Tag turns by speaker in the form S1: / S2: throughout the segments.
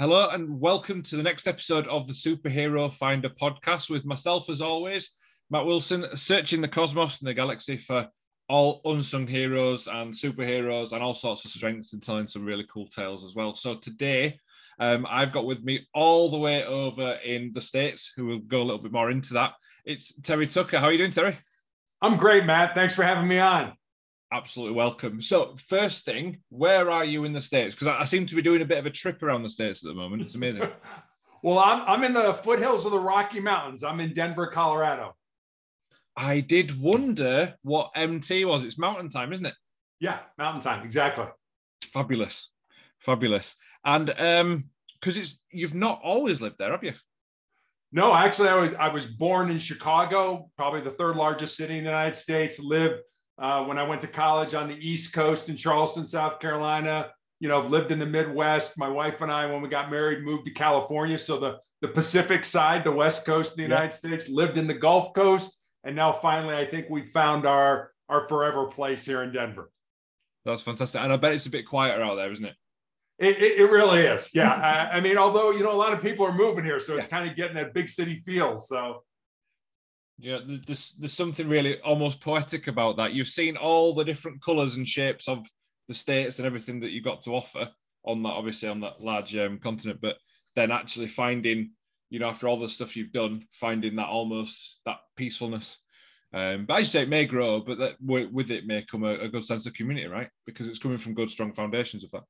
S1: Hello and welcome to the next episode of the Superhero Finder podcast with myself, as always, Matt Wilson, searching the cosmos and the galaxy for all unsung heroes and superheroes and all sorts of strengths and telling some really cool tales as well. So today, um, I've got with me all the way over in the States, who will go a little bit more into that. It's Terry Tucker. How are you doing, Terry?
S2: I'm great, Matt. Thanks for having me on.
S1: Absolutely welcome. So, first thing, where are you in the States? Because I, I seem to be doing a bit of a trip around the States at the moment. It's amazing.
S2: well, I'm, I'm in the foothills of the Rocky Mountains. I'm in Denver, Colorado.
S1: I did wonder what MT was. It's mountain time, isn't it?
S2: Yeah, mountain time. Exactly.
S1: Fabulous. Fabulous. And um, because it's you've not always lived there, have you?
S2: No, actually, I was I was born in Chicago, probably the third largest city in the United States. Lived uh, when I went to college on the East Coast in Charleston, South Carolina. You know, I've lived in the Midwest. My wife and I, when we got married, moved to California. So the, the Pacific side, the West Coast of the United yeah. States, lived in the Gulf Coast. And now finally, I think we found our, our forever place here in Denver.
S1: That's fantastic. And I bet it's a bit quieter out there, isn't it?
S2: It, it, it really is. Yeah. I, I, mean, although, you know, a lot of people are moving here, so it's yeah. kind of getting that big city feel. So
S1: yeah, there's there's something really almost poetic about that. You've seen all the different colours and shapes of the states and everything that you got to offer on that, obviously on that large um, continent, but then actually finding, you know, after all the stuff you've done, finding that almost that peacefulness. Um, but you say, it may grow, but that with it may come a, a good sense of community, right? Because it's coming from good, strong foundations of that.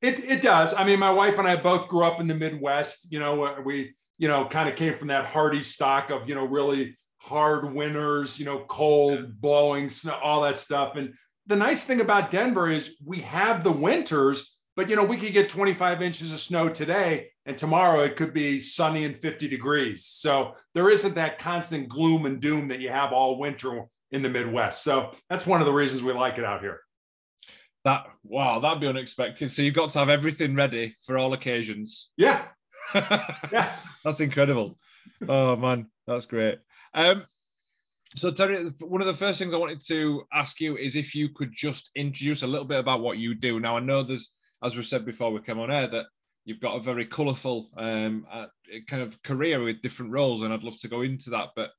S2: It it does. I mean, my wife and I both grew up in the Midwest. You know, we you know kind of came from that hardy stock of you know really hard winters, you know, cold, blowing snow, all that stuff. And the nice thing about Denver is we have the winters, but you know, we could get 25 inches of snow today, and tomorrow it could be sunny and 50 degrees. So there isn't that constant gloom and doom that you have all winter in the Midwest. So that's one of the reasons we like it out here.
S1: That wow, that'd be unexpected. So you've got to have everything ready for all occasions.
S2: Yeah. yeah.
S1: That's incredible. Oh man, that's great. Um, so, Terry, one of the first things I wanted to ask you is if you could just introduce a little bit about what you do. Now, I know there's, as we said before we came on air, that you've got a very colourful um, uh, kind of career with different roles, and I'd love to go into that. But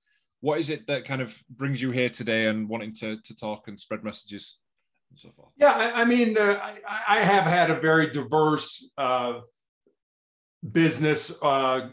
S1: what is it that kind of brings you here today and wanting to, to talk and spread messages and so forth?
S2: Yeah, I, I mean, uh, I, I, have had a very diverse uh, business uh,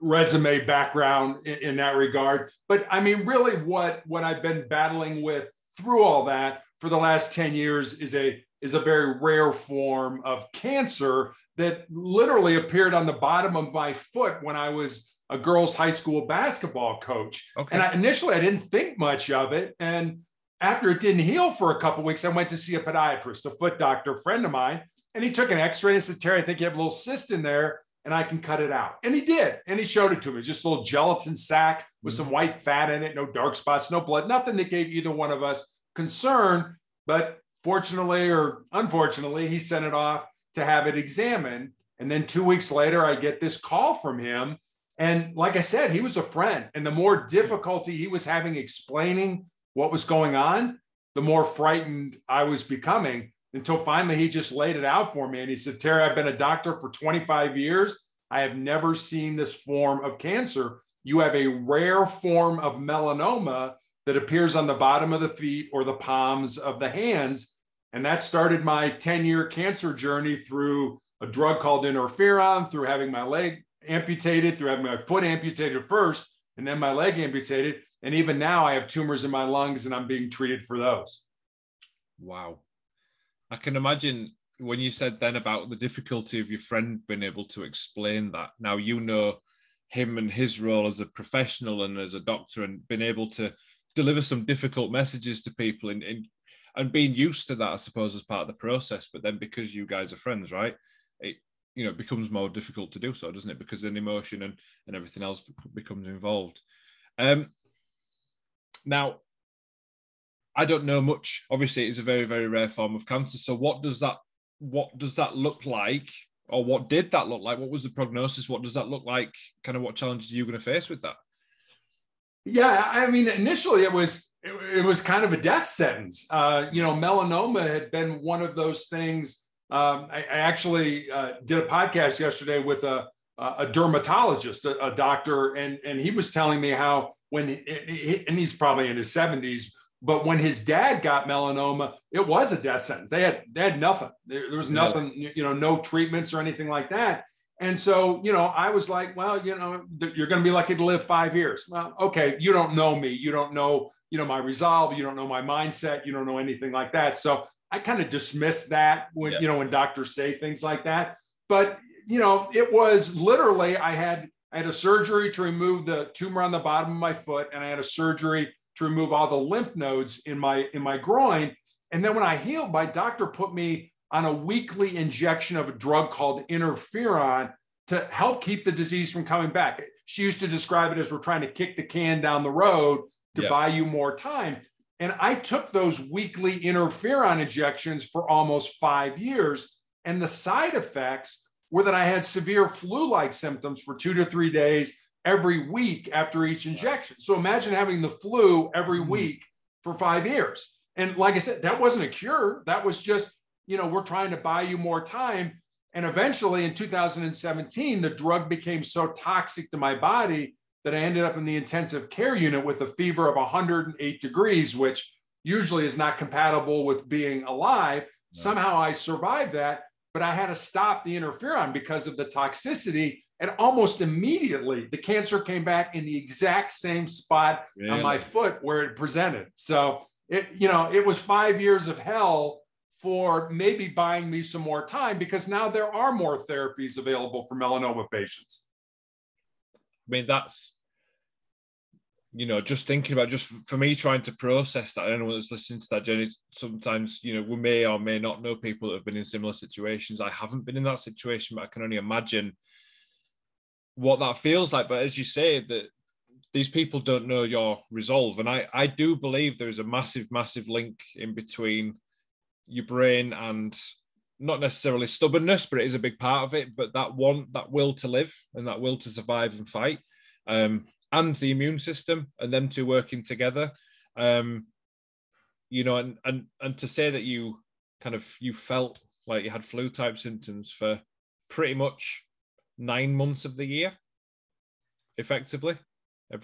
S2: resume background in, in, that regard. But I mean, really, what what I've been battling with through all that for the last ten years is a is a very rare form of cancer that literally appeared on the bottom of my foot when I was a girls' high school basketball coach. Okay. And I, initially, I didn't think much of it, and after it didn't heal for a couple weeks, I went to see a podiatrist, a foot doctor, a friend of mine, and he took an X-ray and said, "Terry, I think you have a little cyst in there." And I can cut it out. And he did. And he showed it to me. Just a little gelatin sack with some white fat in it, no dark spots, no blood, nothing that gave either one of us concern. But fortunately or unfortunately, he sent it off to have it examined. And then two weeks later, I get this call from him. And like I said, he was a friend. And the more difficulty he was having explaining what was going on, the more frightened I was becoming until finally he just laid it out for me. And he said, Terry, I've been a doctor for 25 years. I have never seen this form of cancer. You have a rare form of melanoma that appears on the bottom of the feet or the palms of the hands. And that started my 10 year cancer journey through a drug called interferon, through having my leg amputated, through having my foot amputated first, and then my leg amputated. And even now, I have tumors in my lungs and I'm being treated for those.
S1: Wow. I can imagine when you said then about the difficulty of your friend being able to explain that. Now you know him and his role as a professional and as a doctor, and being able to deliver some difficult messages to people and, and and being used to that, I suppose, as part of the process. But then because you guys are friends, right? It you know it becomes more difficult to do so, doesn't it? Because then emotion and and everything else becomes involved. Um, now I don't know much. Obviously, it's a very, very rare form of cancer. So, what does that what does that look like, or what did that look like? What was the prognosis? What does that look like? Kind of what challenges are you going to face with that?
S2: Yeah, I mean, initially it was it, it was kind of a death sentence. Uh, you know, melanoma had been one of those things Um, I, I, actually uh, did a podcast yesterday with a, a dermatologist, a, a, doctor, and, and he was telling me how when, he, and he's probably in his 70s, but when his dad got melanoma, it was a death sentence. They had they had nothing. There, there was nothing, yeah. you know, no treatments or anything like that. And so, you know, I was like, well, you know, you're going to be lucky to live five years. Well, okay, you don't know me. You don't know, you know, my resolve. You don't know my mindset. You don't know anything like that. So I kind of dismiss that when, yeah. you know, when doctors say things like that. But, you know, it was literally, I had, I had a surgery to remove the tumor on the bottom of my foot, and I had a surgery to remove all the lymph nodes in my in my groin. And then when I healed, my doctor put me on a weekly injection of a drug called interferon to help keep the disease from coming back. She used to describe it as we're trying to kick the can down the road to yep. buy you more time. And I took those weekly interferon injections for almost five years. And the side effects were that I had severe flu like symptoms for two to three days every week after each injection. So imagine having the flu every mm-hmm. week for five years. And like I said, that wasn't a cure. That was just, you know, we're trying to buy you more time. And eventually in 2017, the drug became so toxic to my body that I ended up in the intensive care unit with a fever of 108 degrees, which usually is not compatible with being alive. Somehow I survived that, but I had to stop the interferon because of the toxicity and almost immediately, the cancer came back in the exact same spot really? on my foot where it presented. So it, you know, it was five years of hell for maybe buying me some more time because now there are more therapies available for melanoma patients.
S1: I mean, that's you know, just thinking about just for me trying to process that. Anyone that's listening to that journey, sometimes you know we may or may not know people that have been in similar situations. I haven't been in that situation, but I can only imagine what that feels like. But as you say, that these people don't know your resolve, and I I do believe there is a massive massive link in between your brain and not necessarily stubbornness, but it is a big part of it. But that one, that will to live and that will to survive and fight, um, and the immune system, and them two working together. Um, you know, and and and to say that you kind of you felt like you had flu type symptoms for pretty much nine months of the year, effectively.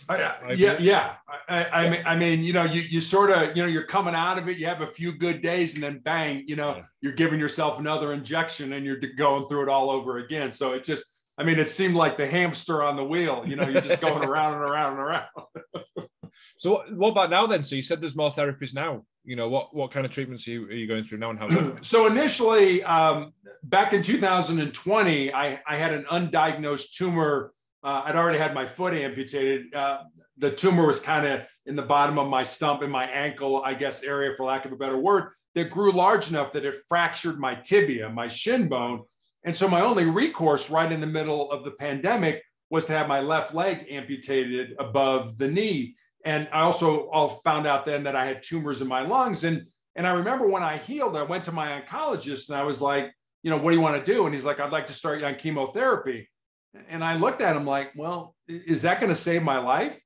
S2: Uh, yeah, yeah. I, I, mean, I mean, you know, you you sort of, you know, you're coming out of it. You have a few good days, and then bang, you know, yeah. you're giving yourself another injection, and you're going through it all over again. So it just, I mean, it seemed like the hamster on the wheel. You know, you're just going around and around and around.
S1: so what about now then? So you said there's more therapies now. You know, what what kind of treatments are you, are you going through now, and how?
S2: so initially, um, back in 2020, I, I had an undiagnosed tumor. Uh, I'd already had my foot amputated. Uh, the tumor was kind of in the bottom of my stump, in my ankle, I guess, area, for lack of a better word, that grew large enough that it fractured my tibia, my shin bone. And so my only recourse right in the middle of the pandemic was to have my left leg amputated above the knee. And I also all found out then that I had tumors in my lungs. And, and I remember when I healed, I went to my oncologist and I was like, you know, what do you want to do? And he's like, I'd like to start you on chemotherapy. And I looked at him like, well, is that going to save my life?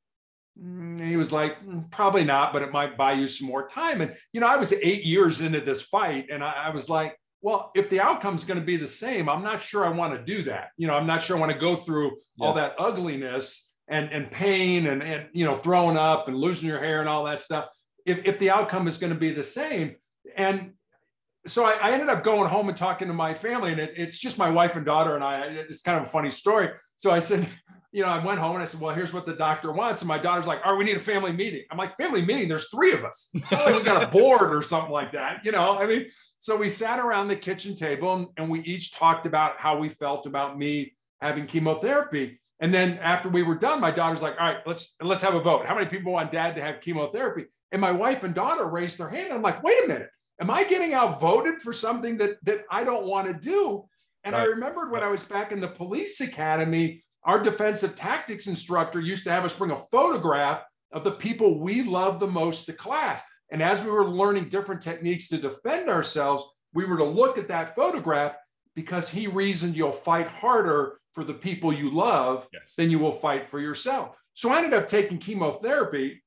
S2: And he was like, mm, probably not, but it might buy you some more time. And, you know, I was eight years into this fight and I, I was like, well, if the outcome is going to be the same, I'm not sure I want to do that. You know, I'm not sure I want to go through yeah. all that ugliness and, and pain and, and, you know, throwing up and losing your hair and all that stuff. If, if the outcome is going to be the same. And so I, I, ended up going home and talking to my family, and it, it's just my wife and daughter and I. It's kind of a funny story. So I said, you know, I went home and I said, well, here's what the doctor wants. And my daughter's like, oh, we need a family meeting. I'm like, family meeting? There's three of us. like we got a board or something like that. You know, I mean, so we sat around the kitchen table and, and we each talked about how we felt about me having chemotherapy. And then after we were done, my daughter's like, all right, let's let's have a vote. How many people want dad to have chemotherapy? And my wife and daughter raised their hand. I'm like, wait a minute am I getting outvoted for something that that I don't want to do? And right. I remembered when I was back in the police academy, our defensive tactics instructor used to have us bring a photograph of the people we love the most to class. And as we were learning different techniques to defend ourselves, we were to look at that photograph because he reasoned you'll fight harder for the people you love yes. than you will fight for yourself. So I ended up taking chemotherapy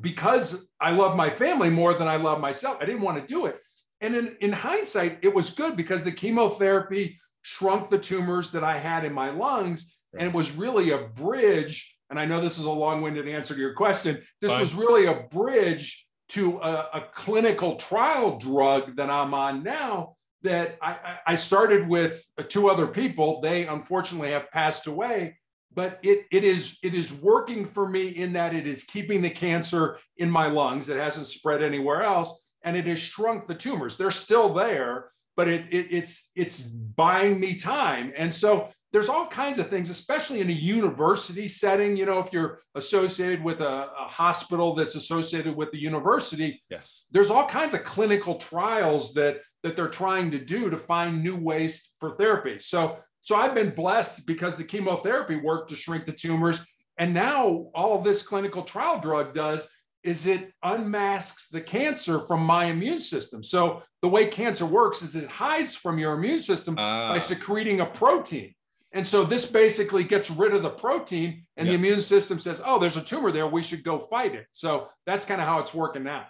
S2: because I love my family more than I love myself. I didn't want to do it. and in, in hindsight, it was good because the chemotherapy shrunk the tumors that I had in my lungs. And it was really a bridge. And I know this is a long winded answer to your question. This Fine. was really a bridge to a, a, clinical trial drug that I'm on now. That I, I started with uh, two other people. They unfortunately have passed away, but it, it is it is working for me in that it is keeping the cancer in my lungs. It hasn't spread anywhere else, and it has shrunk the tumors. They're still there, but it, it, it's it's buying me time. And so there's all kinds of things, especially in a university setting. You know, if you're associated with a, a, hospital that's associated with the university,
S1: yes,
S2: there's all kinds of clinical trials that that they're trying to do to find new ways for therapy. So so I've been blessed because the chemotherapy worked to shrink the tumors. And now all this clinical trial drug does is it unmasks the cancer from my immune system. So the way cancer works is it hides from your immune system uh. by secreting a protein. And so this basically gets rid of the protein, and the immune system says, "Oh, there's a tumor there. We should go fight it." So that's kind of how it's working now.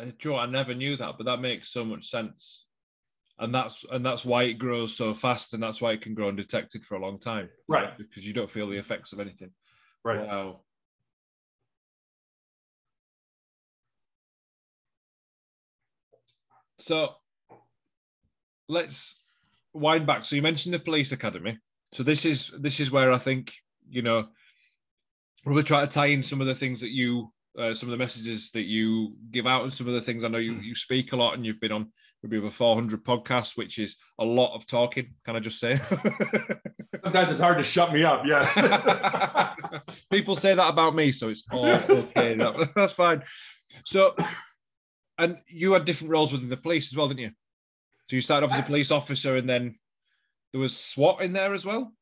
S1: Uh, Joe, I never knew that, but that makes so much sense, and that's and that's why it grows so fast, and that's why it can grow undetected for a long time,
S2: right?
S1: Because you don't feel the effects of anything.
S2: Right.
S1: Wow. So let's wind back. So you mentioned the police academy. So this is this is where I think you know we'll try to tie in some of the things that you uh, some of the messages that you give out and some of the things I know you you speak a lot and you've been on maybe over 400 podcasts, which is a lot of talking. Can I just say?
S2: Sometimes it's hard to shut me up. Yeah.
S1: People say that about me, so it's all okay. That, that's fine. So and you had different roles within the police as well, didn't you? So you started off as a police officer, and then there was SWAT in there as well.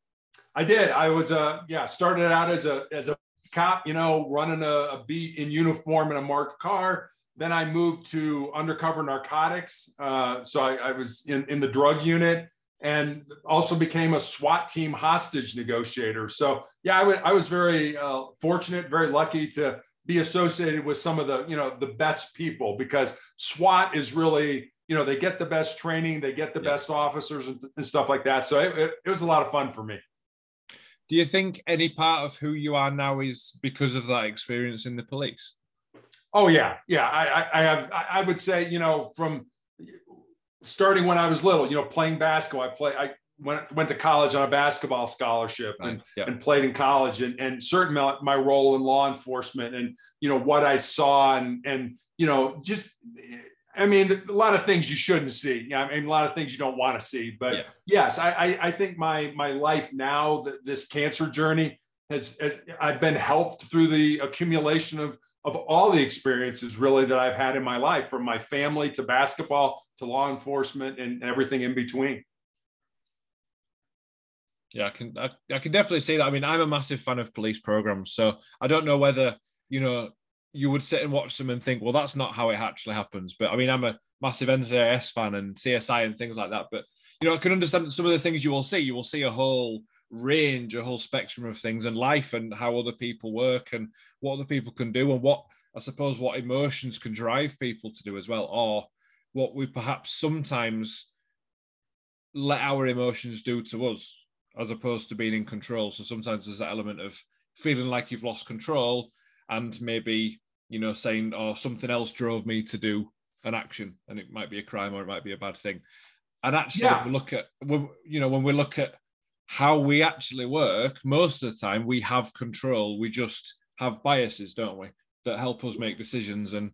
S2: I did. I was a uh, yeah. Started out as a as a cop, you know, running a, a beat in uniform in a marked car. Then I moved to undercover narcotics. Uh, so I, I was in, in the drug unit and also became a SWAT team hostage negotiator. So yeah, I, w- I was very uh, fortunate, very lucky to be associated with some of the you know the best people because SWAT is really you know they get the best training, they get the yeah. best officers and, and, stuff like that. So it, it, it was a lot of fun for me.
S1: Do you think any part of who you are now is because of that experience in the police?
S2: Oh yeah, yeah. I, I have. I would say you know from starting when I was little, you know, playing basketball. I play. I went went to college on a basketball scholarship and, and played in college and and certainly my role in law enforcement and you know what I saw and and you know just I mean a lot of things you shouldn't see. Yeah, I mean a lot of things you don't want to see. But yeah. yes, I, I, I think my my life now this cancer journey has, has I've been helped through the accumulation of of all the experiences really that I've had in my life, from my family to basketball to law enforcement and everything in between.
S1: Yeah, I can I, I can definitely see that. I mean, I'm a massive fan of police programs, so I don't know whether you know you would sit and watch them and think, well, that's not how it actually happens. But I mean, I'm a massive NCIS fan and CSI and things like that. But you know, I can understand some of the things you will see. You will see a whole range, a whole spectrum of things and life and how other people work and what other people can do and what I suppose what emotions can drive people to do as well, or what we perhaps sometimes let our emotions do to us as opposed to being in control. So sometimes there's that element of feeling like you've lost control and maybe, you know, saying, oh, something else drove me to do an action and it might be a crime or it might be a bad thing. And actually, yeah. we look at, when, you know, when we look at how we actually work, most of the time we have control. We just have biases, don't we, that help us make decisions. And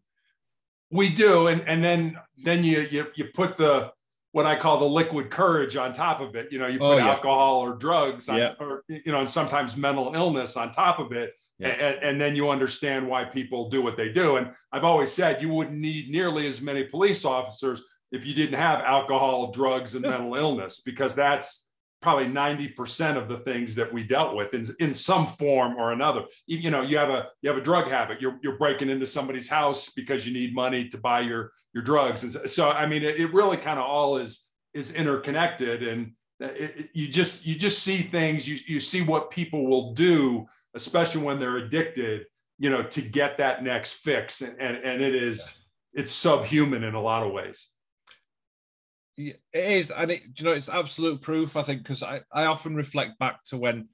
S2: we do. And, and then, then you, you, you put the, what I call the liquid courage on top of it. You know, you put oh, yeah. alcohol or drugs, on, yeah. or you know, and sometimes mental illness on top of it, yeah. and, and, then you understand why people do what they do. And I've always said you wouldn't need nearly as many police officers if you didn't have alcohol, drugs, and mental illness, because that's probably 90% of the things that we dealt with in, in some form or another. You know, you have a you have a drug habit. You're you're breaking into somebody's house because you need money to buy your your drugs. And so I mean, it, it really kind of all is is interconnected, and uh, it, it, you just you just see things. You you see what people will do, especially when they're addicted. You know, to get that next fix, and and, and it is it's subhuman in a lot of ways.
S1: it is, and it you know it's absolute proof. I think because I I often reflect back to when.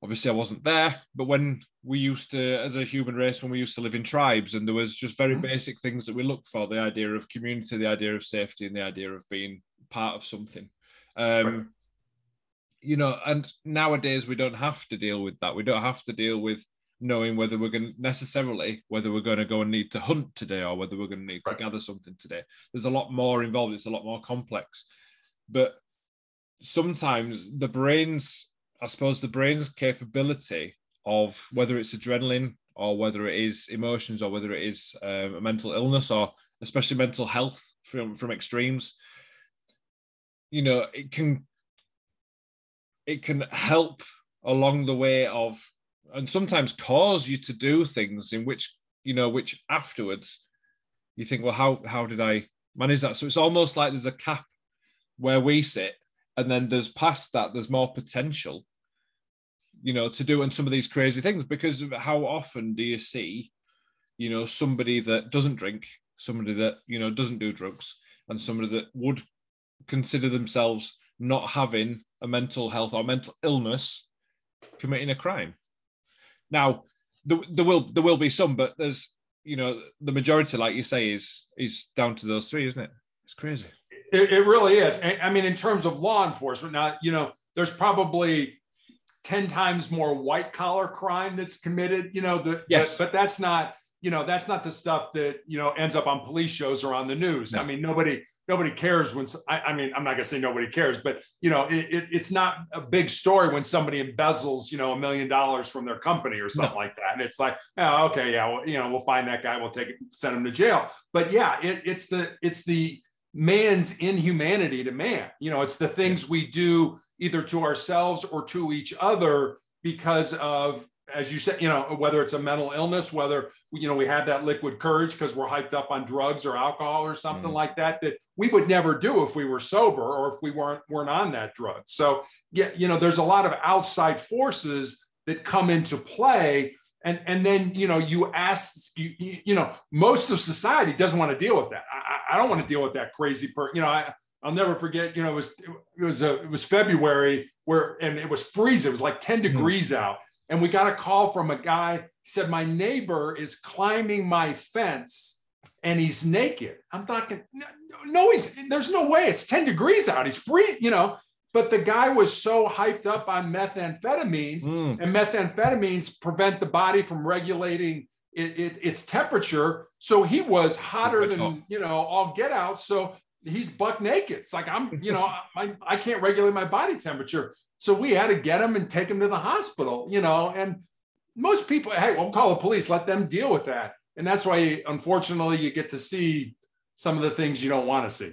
S1: Obviously, I wasn't there, but when we used to, as a human race, when we used to live in tribes, and there was just very mm-hmm. basic things that we looked for: the idea of community, the idea of safety, and the idea of being part of something. Um, right. You know, and nowadays we don't have to deal with that. We don't have to deal with knowing whether we're going to necessarily whether we're going to go and need to hunt today or whether we're going to need right. to gather something today. There's a lot more involved. It's a lot more complex, but sometimes the brain's, I suppose, the brain's capability of whether it's adrenaline or whether it is emotions or whether it is um, a mental illness or especially mental health from from extremes. You know, it can it can help along the way of and sometimes cause you to do things in which you know which afterwards you think well how how did i manage that? So it's almost like there's a cap where we sit and then there's past that there's more potential you know to do and some of these crazy things because how often do you see you know somebody that doesn't drink somebody that you know doesn't do drugs and somebody that would consider themselves not having a mental health or mental illness committing a crime now, there, there will there will be some, but there's you know the majority, like you say, is is down to those three, isn't it? It's crazy.
S2: It, it really is. I mean, in terms of law enforcement, now you know there's probably 10 times more white collar crime that's committed you know the, yes. but, but that's not you know that's not the stuff that you know ends up on police shows or on the news i mean nobody nobody cares when I, I, mean i'm not going to say nobody cares but you know it, it, it's not a big story when somebody embezzles you know a million dollars from their company or something no. like that. And it's like oh okay yeah well, you know we'll find that guy we'll take it send him to jail. But yeah it, it's the it's the man's inhumanity to man. You know it's the things we do either to ourselves or to each other because of as you said, you know, whether it's a mental illness, whether you know we had that liquid courage because we're hyped up on drugs or alcohol or something mm. like that, that we would never do if we were sober or if we weren't weren't on that drug. So yeah, you know, there's a lot of outside forces that come into play. And, and then you know you ask you, you know most of society doesn't want to deal with that. I, I don't want to deal with that crazy person. You know I, I'll never forget. You know it was it was a, it was February where and it was freezing. It was like 10 mm. degrees mm. out and we got a call from a guy. He said, My neighbor is climbing my fence and he's naked. I'm thinking, no, no, he's there's no way. It's 10 degrees out. He's free, you know. But the guy was so hyped up on methamphetamines, mm. and methamphetamines prevent the body from regulating it, it, its temperature. So he was hotter than you know all get out. So he's buck naked. It's like I'm, you know, I, I can't regulate my body temperature. So we had to get him and take him to the hospital, you know, and most people, hey, we'll call the police, let them deal with that. And that's why, unfortunately, you get to see some of the things you don't want to see.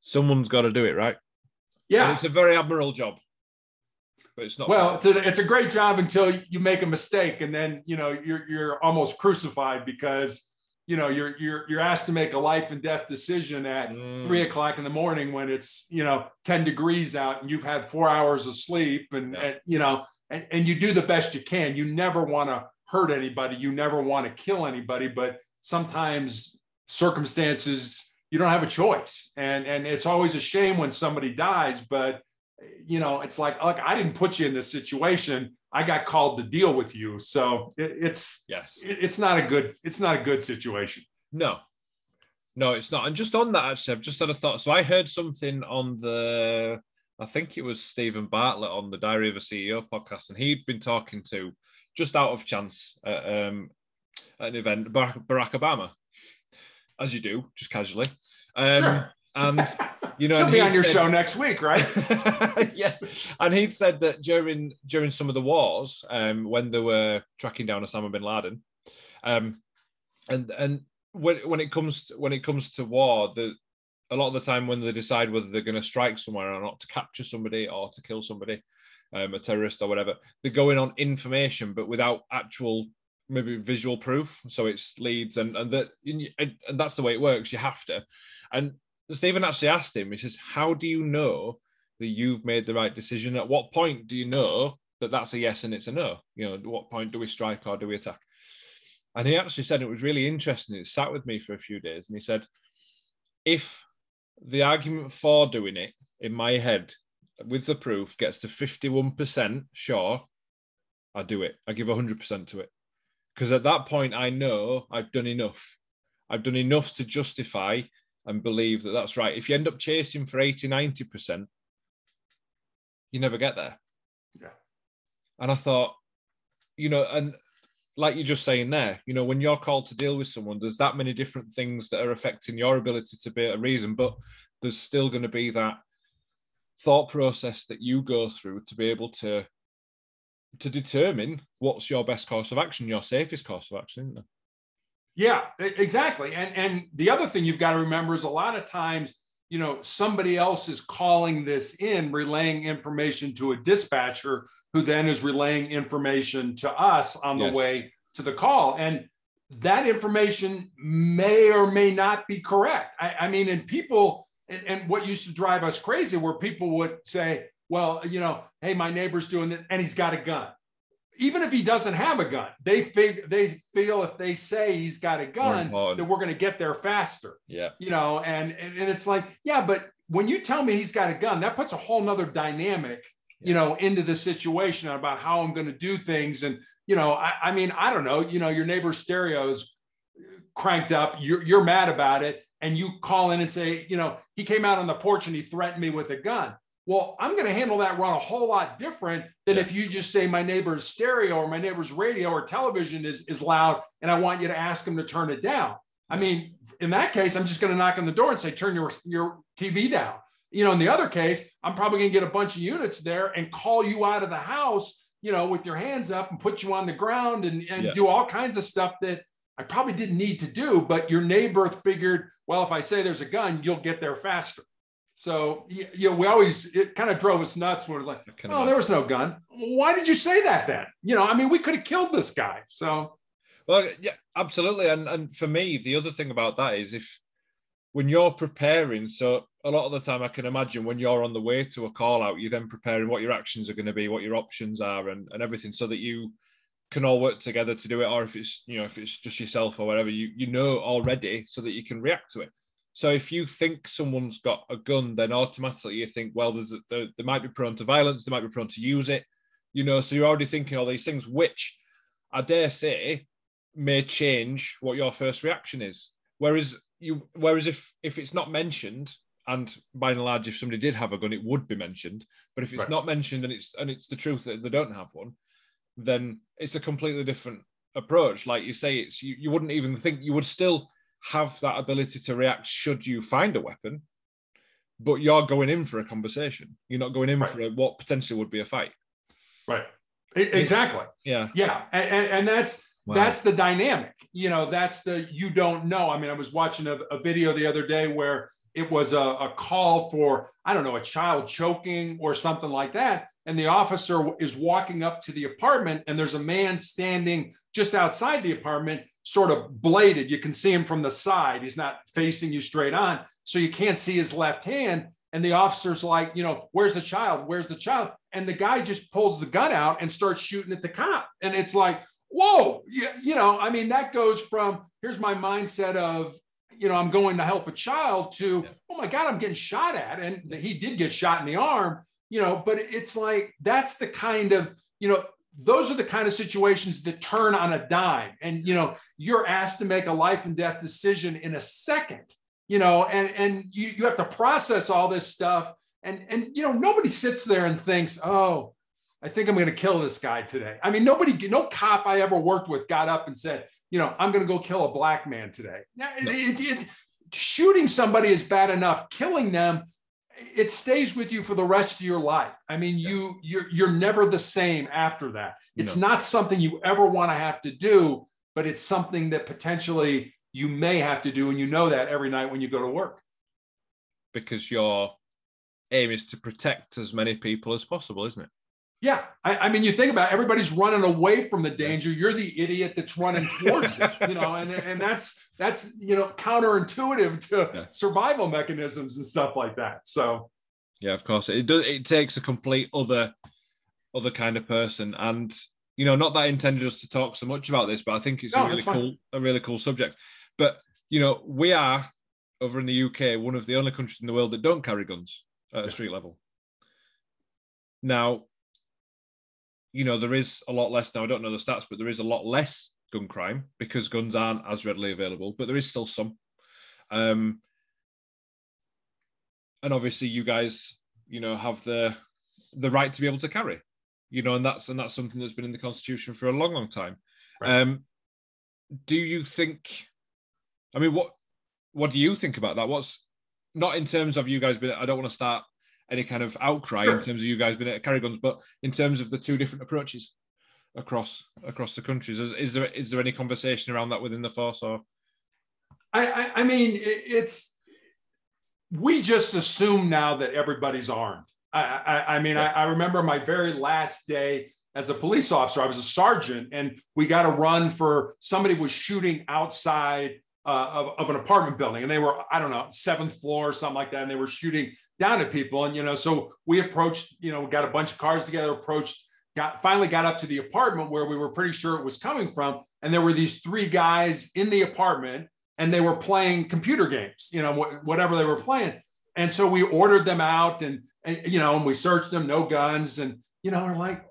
S1: Someone's got to do it, right?
S2: Yeah.
S1: And it's a very admirable job. But it's not
S2: well, it's a, it's a great job until you make a mistake and then, you know, you're, you're almost crucified because you know you're you're you're asked to make a life and death decision at mm. three o'clock in the morning when it's you know 10 degrees out and you've had four hours of sleep and, yeah. and you know and, and you do the best you can you never want to hurt anybody you never want to kill anybody but sometimes circumstances you don't have a choice and and it's always a shame when somebody dies but you know it's like look i didn't put you in this situation I got called to deal with you. So it, it's
S1: yes,
S2: it, it's not a good it's not a good situation.
S1: No, no, it's not. And just on that, actually, I've just had a thought. So I heard something on the I think it was Steven Bartlett on the Diary of a CEO podcast, and he'd been talking to just out of chance at, um, at an event Barack, Barack Obama, as you do, just casually. Um, sure. And you know,
S2: he'll be on your said, show next week, right?
S1: yeah, and he'd said that during during some of the wars, um, when they were tracking down Osama bin Laden, um, and and when when it comes to, when it comes to war, the a lot of the time when they decide whether they're going to strike somewhere or not to capture somebody or to kill somebody, um, a terrorist or whatever, they're going on information, but without actual maybe visual proof. So it's leads and and that and that's the way it works. You have to, and Steven actually asked him, he says, How do you know that you've made the right decision? At what point do you know that that's a yes and it's a no? You know, at what point do we strike or do we attack? And he actually said it was really interesting. It sat with me for a few days and he said, if the argument for doing it in my head with the proof gets to 51%, sure, I do it. I give 100% to it. Because at that point, I know I've done enough. I've done enough to justify and believe that that's right. If you end up chasing for 80, 90%, you never get there.
S2: Yeah.
S1: And I thought, you know, and like you're just saying there, you know, when you're called to deal with someone, there's that many different things that are affecting your ability to be a reason, but there's still going to be that thought process that you go through to be able to to determine what's your best course of action, your safest course of action,
S2: Yeah, exactly. And and the other thing you've got to remember is a lot of times, you know, somebody else is calling this in, relaying information to a dispatcher who then is relaying information to us on the yes. way to the call. And that information may or may not be correct. I, I mean, and people, and, and, what used to drive us crazy where people would say, well, you know, hey, my neighbor's doing this and he's got a gun. Even if he doesn't have a gun, they fig- they feel if they say he's got a gun, that we're going to get there faster.
S1: Yeah.
S2: You know, and, and and it's like, yeah, but when you tell me he's got a gun, that puts a whole nother dynamic you know, into the situation about how I'm going to do things. And, you know, I, I, mean, I don't know, you know, your neighbor's stereo's cranked up, you're, you're mad about it. And you call in and say, you know, he came out on the porch and he threatened me with a gun. Well, I'm going to handle that run a whole lot different than yeah. if you just say my neighbor's stereo or my neighbor's radio or television is, is loud and I want you to ask him to turn it down. I mean, in that case, I'm just going to knock on the door and say, turn your, your TV down. You know, in the other case, I'm probably going to get a bunch of units there and call you out of the house, you know, with your hands up and put you on the ground and, and yeah. do all kinds of stuff that I probably didn't need to do. But your neighbor figured, well, if I say there's a gun, you'll get there faster. So, you know, we always, it kind of drove us nuts when it was like, oh, there was no gun. Why did you say that then? You know, I mean, we could have killed this guy. So,
S1: well, yeah, absolutely. And, and for me, the other thing about that is if, when you're preparing, so a lot of the time I can imagine when you're on the way to a call out, you're then preparing what your actions are going to be, what your options are, and, and everything, so that you can all work together to do it. Or if it's you know if it's just yourself or whatever, you you know already, so that you can react to it. So if you think someone's got a gun, then automatically you think, well, there's a, there, they might be prone to violence, they might be prone to use it, you know. So you're already thinking all these things, which I dare say may change what your first reaction is. Whereas you whereas if if it's not mentioned and by and large if somebody did have a gun it would be mentioned but if it's right. not mentioned and it's and it's the truth that they don't have one then it's a completely different approach like you say it's you, you wouldn't even think you would still have that ability to react should you find a weapon but you're going in for a conversation you're not going in right. for a, what potentially would be a fight
S2: right exactly
S1: yeah
S2: yeah and, and that's Wow. That's the dynamic. You know, that's the you don't know. I mean, I was watching a, a video the other day where it was a, a, call for, I don't know, a child choking or something like that. And the officer is walking up to the apartment, and there's a man standing just outside the apartment, sort of bladed. You can see him from the side. He's not facing you straight on. So you can't see his left hand. And the officer's like, you know, where's the child? Where's the child? And the guy just pulls the gun out and starts shooting at the cop. And it's like, whoa, you, you know, I mean, that goes from here's my mindset of, you know, I'm going to help a child to, yeah. oh my God, I'm getting shot at. And he did get shot in the arm, you know, but it's like that's the kind of, you know, those are the kind of situations that turn on a dime. And, you know, you're asked to make a life and death decision in a second, you know, and, and you, you have to process all this stuff. And, and, you know, nobody sits there and thinks, oh, I think I'm going to kill this guy today. I mean, nobody, no cop I ever worked with got up and said, you know, I'm going to go kill a black man today. No. It, it, shooting somebody is bad enough. Killing them, it stays with you for the rest of your life. I mean, yeah. you you're you're never the same after that. It's no. not something you ever want to have to do, but it's something that potentially you may have to do, and you know that every night when you go to work.
S1: Because your aim is to protect as many people as possible, isn't it?
S2: Yeah, I, I, mean, you think about it, everybody's running away from the danger. You're the idiot that's running towards it, you know, and and that's that's you know counterintuitive to yeah. survival mechanisms and stuff like that. So,
S1: yeah, of course, it does. It takes a complete other other kind of person, and you know, not that I intended us to talk so much about this, but I think it's no, a really cool a really cool subject. But you know, we are over in the UK, one of the only countries in the world that don't carry guns at a street level. Now, you know, there is a lot less now. I don't know the stats, but there is a lot less gun crime because guns aren't as readily available, but there is still some. Um, and obviously, you guys, you know, have the the right to be able to carry, you know, and that's and that's something that's been in the constitution for a long, long time. Right. Um, do you think? I mean, what what do you think about that? What's not in terms of you guys but I don't want to start any kind of outcry sure. in terms of you guys being at carry guns, but in terms of the two different approaches across across the countries, is, is there is there any conversation around that within the force or?
S2: I, I, I mean, it's we just assume now that everybody's armed. I, I, I mean, yeah. I, I, remember my very last day as a police officer. I was a sergeant, and we got a run for somebody was shooting outside uh, of, of an apartment building, and they were I don't know seventh floor or something like that, and they were shooting down at people. And you know, so we approached, you know, we got a bunch of cars together, approached, got finally got up to the apartment where we were pretty sure it was coming from, and there were these three guys in the apartment and they were playing computer games, you know, whatever they were playing. And so we ordered them out and, and you know, and we searched them, no guns. And, you know, we're like,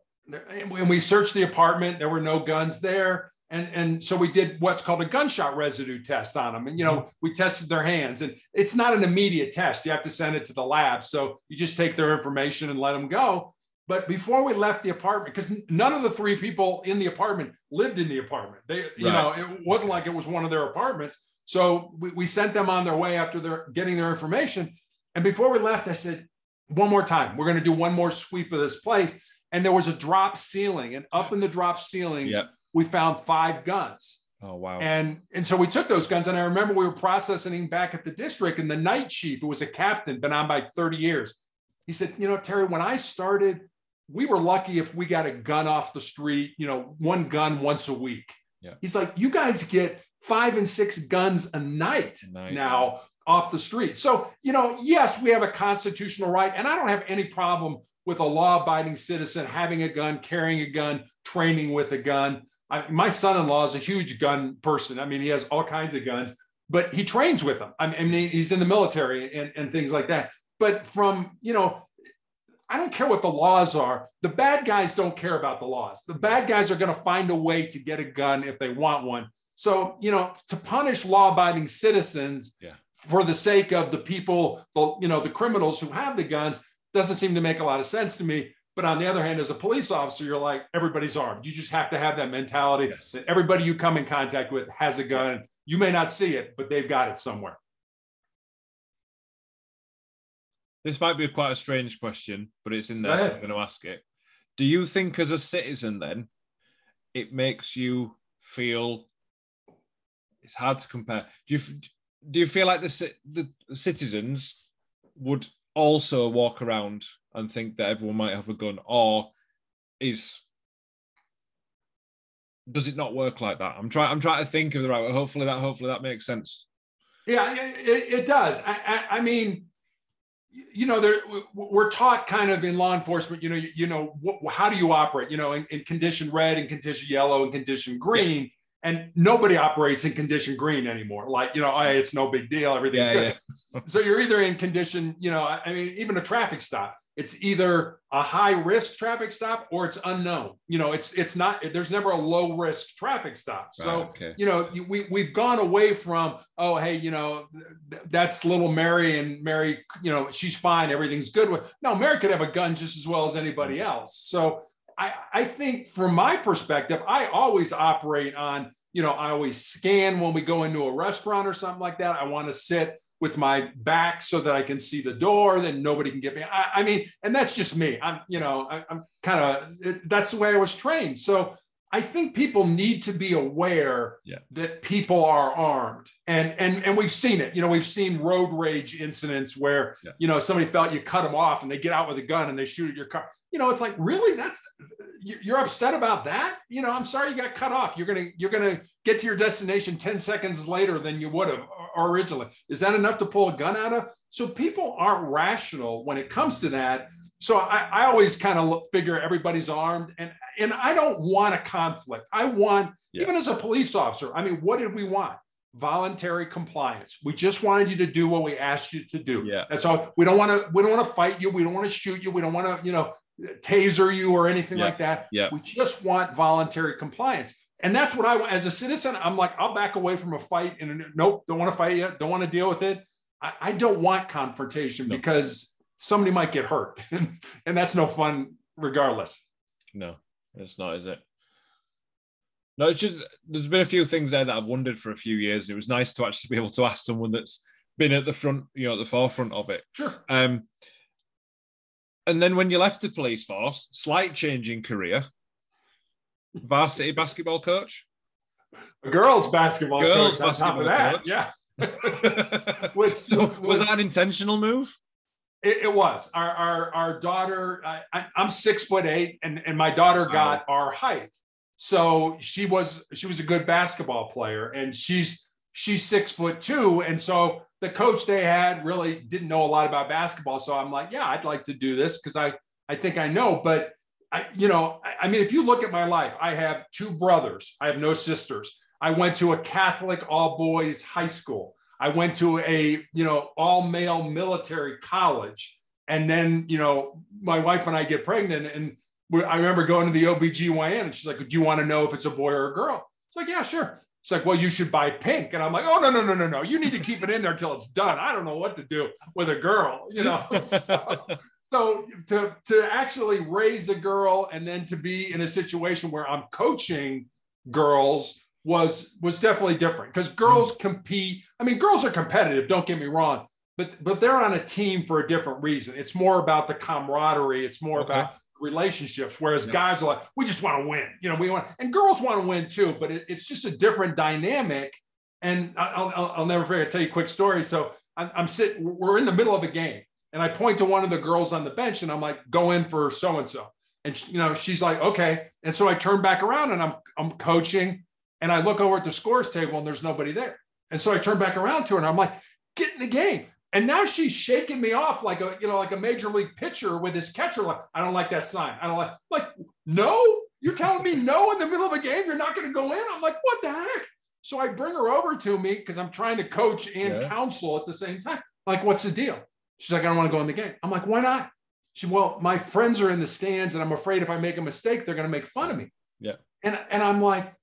S2: when we searched the apartment, there were no guns there. And, and so we did what's called a gunshot residue test on them. And, you know, mm-hmm. we tested their hands and it's not an immediate test. You have to send it to the lab. So you just take their information and let them go. But before we left the apartment, because none of the three people in the apartment lived in the apartment, they, you know, it wasn't like it was one of their apartments. So we, we sent them on their way after they're getting their information. And before we left, I said, one more time, we're going to do one more sweep of this place. And there was a drop ceiling, and up in the drop ceiling, yep. We found five guns.
S1: Oh wow!
S2: And and so we took those guns, and I remember we were processing back at the district, and the night chief, who was a captain, been on by 30 years, he said, you know, Terry, when I started, we were lucky if we got a gun off the street, you know, one gun once a week. Yeah. He's like, you guys get five and six guns a night, night. now off the street. So, you know, yes, we have a constitutional right, and I don't have any problem with a law abiding citizen having a gun, carrying a gun, training with a gun. I, my son in law is a huge gun person. I mean, he has all kinds of guns, but he trains with them. I mean, he's in the military and, and things like that. But from, you know, I don't care what the laws are. The bad guys don't care about the laws. The bad guys are going to find a way to get a gun if they want one. So, you know, to punish law abiding citizens yeah. for the sake of the people, the, you know, the criminals who have the guns doesn't seem to make a lot of sense to me. But on the other hand, as a police officer, you're like, everybody's armed. You just have to have that mentality yes. that everybody you come in contact with has a gun. You may not see it, but they've got it somewhere.
S1: This might be quite a strange question, but it's in there, so I'm going to ask it. Do you think, as a citizen, then, it makes you feel it's hard to compare. Do you do you feel like the the citizens would also walk around and think that everyone might have a gun, or is does it not work like that? I'm trying. I'm trying to think of the right way. Hopefully that. Hopefully that makes sense.
S2: Yeah, it, it does. I, I, I, mean, you know, there, we're taught kind of in law enforcement. You know, you, you know, what, how do you operate? You know, in, in, condition red, and condition yellow, and condition green. Yeah and nobody operates in condition green anymore. Like, you know, hey, it's no big deal. Everything's yeah, good. Yeah. so you're either in condition, you know, I mean, even a traffic stop, it's either a high risk traffic stop or it's unknown. You know, it's, it's not, there's never a low risk traffic stop. So, right, okay. you know, we, we've gone away from, oh, hey, you know, that's little Mary and Mary, you know, she's fine. Everything's good with, no, Mary could have a gun just as well as anybody mm-hmm. else. So, I, I think from my perspective, I always operate on, you know, I always scan when we go into a restaurant or something like that. I want to sit with my back so that I can see the door, then nobody can get me. I, I mean, and that's just me. I'm, you know, I, am kind of, that's the way I was trained. So I think people need to be aware yeah. that people are armed, and and and we've seen it. You know, we've seen road rage incidents where yeah. you know somebody felt you cut them off, and they get out with a gun and they shoot at your car you know, it's like, really, that's you're upset about that. You know, I'm sorry you got cut off. You're gonna you're gonna get to your destination 10 seconds later than you would have originally. Is that enough to pull a gun out of? So people aren't rational when it comes to that. So I, I always kind of figure everybody's armed, and and I don't want a conflict. I want yeah. even as a police officer. I mean, what did we want? voluntary compliance. We just wanted you to do what we asked you to do.
S1: Yeah.
S2: That's all. We don't want to. We don't want to fight you. We don't want to shoot you. We don't want to, you know, taser you or anything
S1: Yeah.
S2: like that.
S1: Yeah.
S2: We just want voluntary compliance. And that's what I want as a citizen. I'm like, I'll back away from a fight and nope, don't want to fight yet. Don't want to deal with it. I, I don't want confrontation
S1: No.
S2: because somebody might get hurt. and that's no fun regardless.
S1: No, it's not, is it? No, it's just there's been a few things there that I've wondered for a few years, and it was nice to actually be able to ask someone that's been at the front, you know, at the forefront of it.
S2: Sure.
S1: Um, and then when you left the police force, slight change in career, varsity basketball coach.
S2: A girls basketball
S1: Girls
S2: coach on top of
S1: basketball
S2: that.
S1: coach.
S2: Yeah. Which
S1: was that an intentional move?
S2: It, it was our our, our daughter. I, I'm six foot eight, and and my daughter got our height. So she was she was a good basketball player, and she's she's six foot two, and so the coach they had really didn't know a lot about basketball. So I'm like, yeah, I'd like to do this because I I think I know, but I you know I, I mean, if you look at my life, I have two brothers. I have no sisters. I went to a Catholic all boys high school. I went to a, you know, all male military college. And then, you know, my wife and I get pregnant. And I remember going to the OBGYN and she's like, Do you want to know if it's a boy or a girl? It's like, Yeah, sure. It's like, Well, you should buy pink. And I'm like, Oh, no, no, no, no, no. You need to keep it in there until it's done. I don't know what to do with a girl, you know? so, so to, to actually raise a girl and then to be in a situation where I'm coaching girls was was definitely different because girls mm-hmm. compete. I mean, girls are competitive. Don't get me wrong, but but they're on a team for a different reason. It's more about the camaraderie. It's more
S1: Okay.
S2: about relationships. Whereas
S1: Yeah.
S2: guys are like, we just want to win. You know, we want, and girls want to win too. But it, it's just a different dynamic. And I'll, I'll, I'll never forget. I'll tell you a quick story. So I'm, I'm sitting. We're in the middle of a game, and I point to one of the girls on the bench, and I'm like, go in for so and so. And you know, she's like, okay. And so I turn back around, and I'm I'm coaching. And I look over at the scores table and there's nobody there. And so I turn back around to her and I'm like, get in the game. And now she's shaking me off like a, you know, like a major league pitcher with his catcher. Like, I don't like that sign. I don't like, like, no, you're telling me no in the middle of a game. You're not going to go in. I'm like, what the heck? So I bring her over to me because I'm trying to coach and
S1: Yeah.
S2: counsel at the same time. Like, what's the deal? She's like, I don't want to go in the game. I'm like, why not? She, well, my friends are in the stands and I'm afraid if I make a mistake, they're going to make fun of me.
S1: Yeah.
S2: And, and I'm like,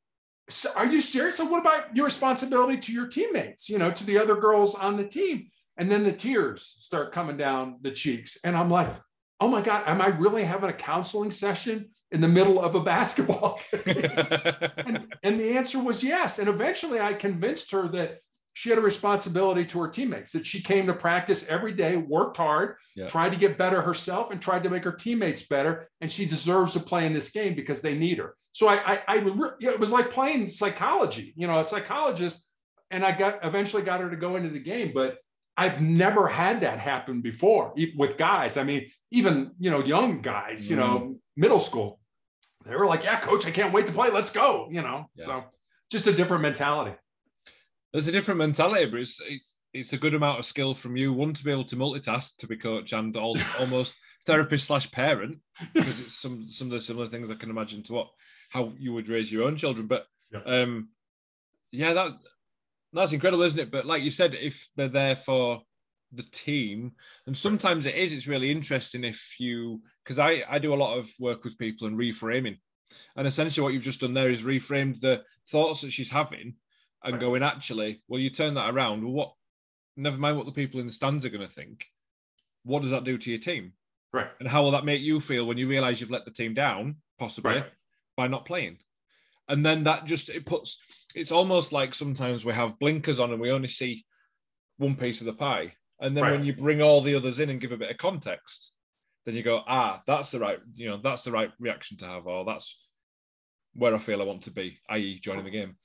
S2: so are you serious? So what about your responsibility to your teammates, you know, to the other girls on the team? And then the tears start coming down the cheeks. And I'm like, oh my God, am I really having a counseling session in the middle of a basketball? game? and, and the answer was yes. And eventually I convinced her that she had a responsibility to her teammates, that she came to practice every day, worked hard,
S1: Yeah.
S2: tried to get better herself, and tried to make her teammates better. And she deserves to play in this game because they need her. So I, I, I it was like playing psychology, you know, a psychologist. And I got eventually got her to go into the game, but I've never had that happen before with guys. I mean, even you know, young guys, you know, middle school, they were like, "Yeah, coach, I can't wait to play. Let's go." You know,
S1: Yeah.
S2: so just a different mentality.
S1: There's a different mentality, but it's, it's it's a good amount of skill from you. One to be able to multitask, to be coach, and all, almost therapist slash parent. it's some some of the similar things I can imagine to what how you would raise your own children. But
S2: Yeah.
S1: um, yeah, that that's incredible, isn't it? But like you said, if they're there for the team, and sometimes it is. It's really interesting if you because I I do a lot of work with people and reframing, and essentially what you've just done there is reframed the thoughts that she's having and going actually well you turn that around well what never mind what the people in the stands are going to think what does that do to your team
S2: Right.
S1: and how will that make you feel when you realize you've let the team down possibly
S2: Right.
S1: by not playing and then that just it puts it's almost like sometimes we have blinkers on and we only see one piece of the pie and then when you bring all the others in and give a bit of context then you go ah that's the right you know that's the right reaction to have or that's where i feel i want to be i.e joining the game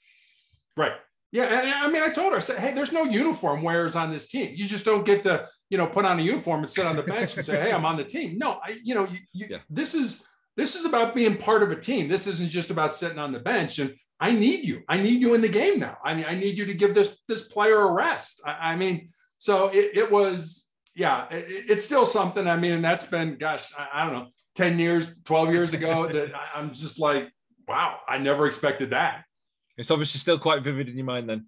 S2: Right. Yeah. And and I mean, I told her, I said, hey, there's no uniform wearers on this team. You just don't get to, you know, put on a uniform and sit on the bench and say, hey, I'm on the team. No, I, you know, you, you,
S1: Yeah.
S2: this is this is about being part of a team. This isn't just about sitting on the bench. And I need you. I need you in the game now. I mean, I need you to give this this player a rest. I, I mean, so it, it was, yeah, it, it's still something. I mean, and that's been, gosh, I, I don't know, 10 years, 12 years ago that I'm just like, wow, I never expected that.
S1: It's obviously still quite vivid in your mind then.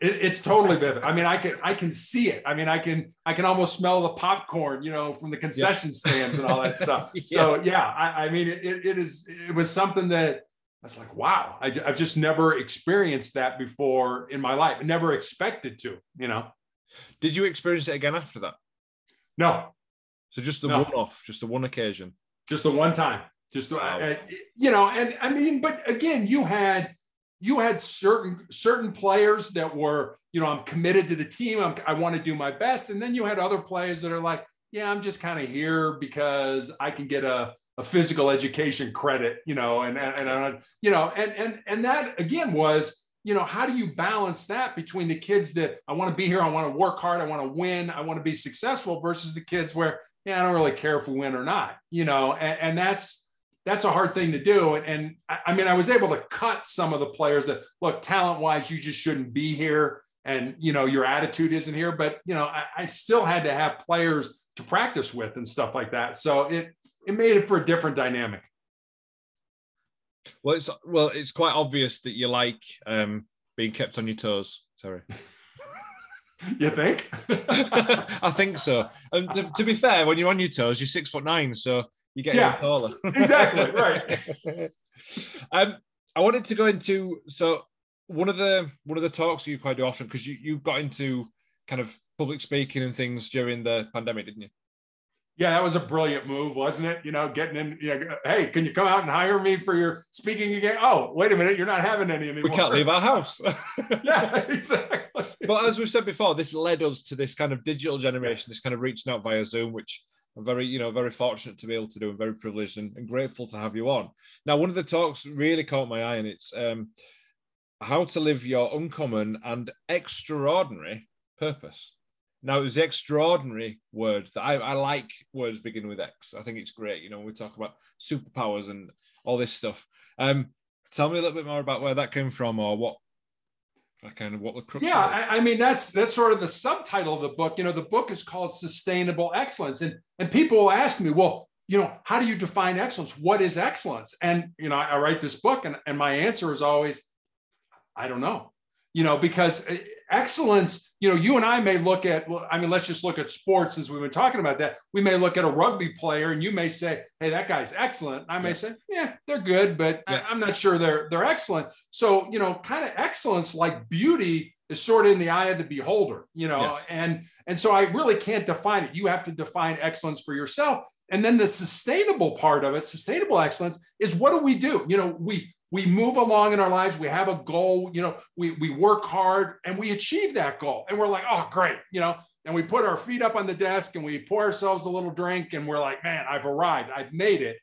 S2: It, it's totally vivid. I mean, I can I can see it. I mean, I can I can almost smell the popcorn, you know, from the concession yeah. stands and all that stuff. yeah. So yeah, I, I mean, it, it is it was something that I was like, wow, I, have just never experienced that before in my life. Never expected to, you know.
S1: Did you experience it again after that?
S2: No.
S1: So just the no. one off, just the one occasion.
S2: Just the one time. Just wow. uh, you know, and I mean, but again, you had you had certain certain players that were, you know, I'm committed to the team. I'm, I want to do my best, and then you had other players that are like, yeah, I'm just kind of here because I can get a a physical education credit, you know, and and, and uh, you know, and and and that again was, you know, how do you balance that between the kids that I want to be here, I want to work hard, I want to win, I want to be successful, versus the kids where, yeah, I don't really care if we win or not, you know, and, and that's that's a hard thing to do. And, and I mean, I was able to cut some of the players that look talent wise, you just shouldn't be here, and you know, your attitude isn't here. But you know, I, I still had to have players to practice with and stuff like that. So it it made it for a different dynamic.
S1: Well, it's well, it's quite obvious that you like um, being kept on your toes. Sorry.
S2: you think?
S1: I think so. And to, to, be fair, when you're on your toes, you're six foot nine, so you get
S2: yeah,
S1: taller.
S2: exactly right.
S1: um, I wanted to go into so one of the one of the talks you quite do often because you you got into kind of public speaking and things during the pandemic, didn't you?
S2: Yeah, that was a brilliant move, wasn't it? You know, getting in. You know, hey, can you come out and hire me for your speaking again? Oh, wait a minute, you're not having any anymore.
S1: We can't leave our house.
S2: yeah, exactly.
S1: But as we've said before, this led us to this kind of digital generation, this kind of reaching out via Zoom, which I'm very, you know, very fortunate to be able to do and very privileged and, and grateful to have you on. Now, one of the talks really caught my eye, and it's um, how to live your uncommon and extraordinary purpose. Now, it was the extraordinary word that I, I like words beginning with X. I think it's great. You know, we talk about superpowers and all this stuff. Um, tell me a little bit more about where that came from or what I kind of what the crux
S2: yeah I, I, mean that's that's sort of the subtitle of the book you know the book is called sustainable excellence and and people will ask me well you know how do you define excellence what is excellence and you know i, I write this book and, and my answer is always i don't know you know because eh, excellence, you know, you and I may look at, well, I mean, let's just look at sports as we've been talking about that. We may look at a rugby player and you may say, hey, that guy's excellent. I may yeah. say, yeah, they're good, but yeah. I, am not sure they're they're excellent. So, you know, kind of excellence like beauty is sort of in the eye of the beholder, you know, yes. and and so I really can't define it. You have to define excellence for yourself. And then the sustainable part of it, sustainable excellence, is what do we do? You know, we we move along in our lives. We have a goal you know we, we work hard and we achieve that goal. And we're like oh great you know and we put our feet up on the desk and we pour ourselves a little drink and we're like man i've arrived. I've made it.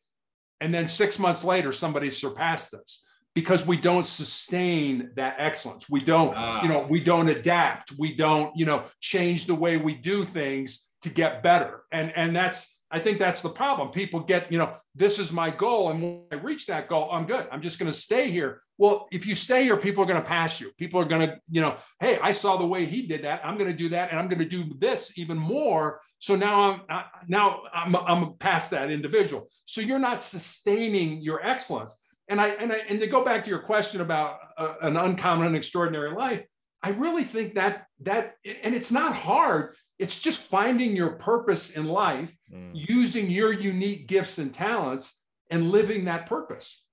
S2: And then six months later somebody surpassed us because we don't sustain that excellence. We don't ah. you know we don't adapt. We don't you know change the way we do things to get better. And and that's I think that's the problem. People get, you know, this is my goal. And when I reach that goal, I'm good. I'm just going to stay here. Well, if you stay here, people are going to pass you. People are going to, you know, hey, I saw the way he did that. I'm going to do that. And I'm going to do this even more. So now I'm, now I'm, I'm past that individual. So you're not sustaining your excellence. And I, and I, and to go back to your question about uh, an uncommon and extraordinary life, I really think that, that, and it's not hard it's just finding your purpose in life, mm. using your unique gifts and talents and living that purpose.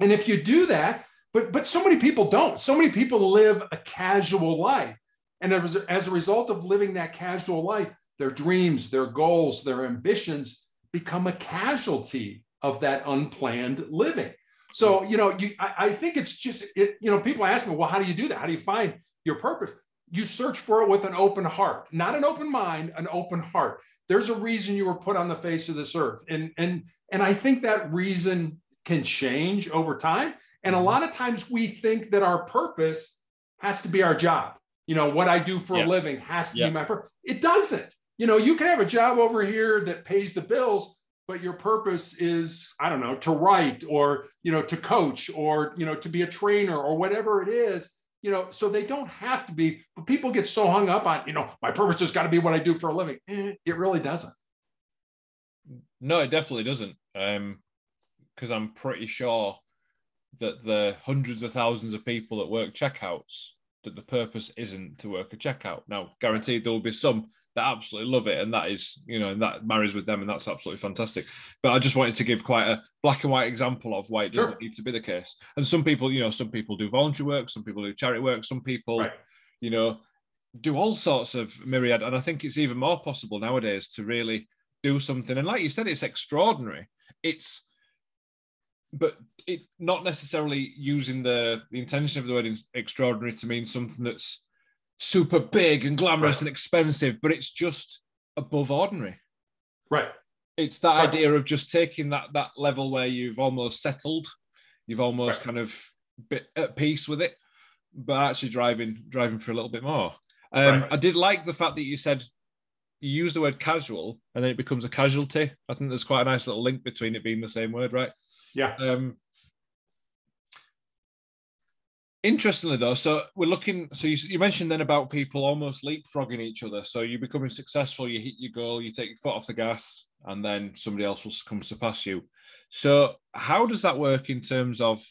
S2: And if you do that, but but so many people don't. So many people live a casual life. And as, as a result of living that casual life, their dreams, their goals, their ambitions become a casualty of that unplanned living. So, you know, you, I, I think it's just, it, you know, people ask me, well, how do you do that? How do you find your purpose? You search for it with an open heart, not an open mind, an open heart. There's a reason you were put on the face of this earth. And, and, and I think that reason can change over time. And a mm-hmm. lot of times we think that our purpose has to be our job. You know, what I do for a living has to be my purpose. It doesn't. You know, you can have a job over here that pays the bills, but your purpose is, I don't know, to write or, you know, to coach or, you know, to be a trainer or whatever it is you know, so they don't have to be, but people get so hung up on, you know, my purpose has got to be what I do for a living. Eh, it really doesn't.
S1: No, it definitely doesn't. Um, because I'm pretty sure that the hundreds of thousands of people that work checkouts that the purpose isn't to work a checkout. Now, guaranteed there will be some that absolutely love it, and that is, you know, and that marries with them, and that's absolutely fantastic. But I just wanted to give quite a black and white example of why it doesn't sure. need to be the case. And some people, you know, some people do voluntary work, some people do charity work, some people, right. you know, do all sorts of myriad. And I think it's even more possible nowadays to really do something. And like you said, it's extraordinary. It's but it not necessarily using the the intention of the word extraordinary to mean something that's super big and glamorous right. and expensive, but it's just above ordinary.
S2: Right.
S1: It's that right. idea of just taking that that level where you've almost settled, you've almost right. kind of bit at peace with it, but actually driving driving for a little bit more. Um, I did like the fact that you said you use the word casual and then it becomes a casualty. I think there's quite a nice little link between it being the same word, right?
S2: Yeah.
S1: Um, interestingly, though, so we're looking. So you, you mentioned then about people almost leapfrogging each other. So you're becoming successful, you hit your goal, you take your foot off the gas, and then somebody else will come to pass you. So how does that work in terms of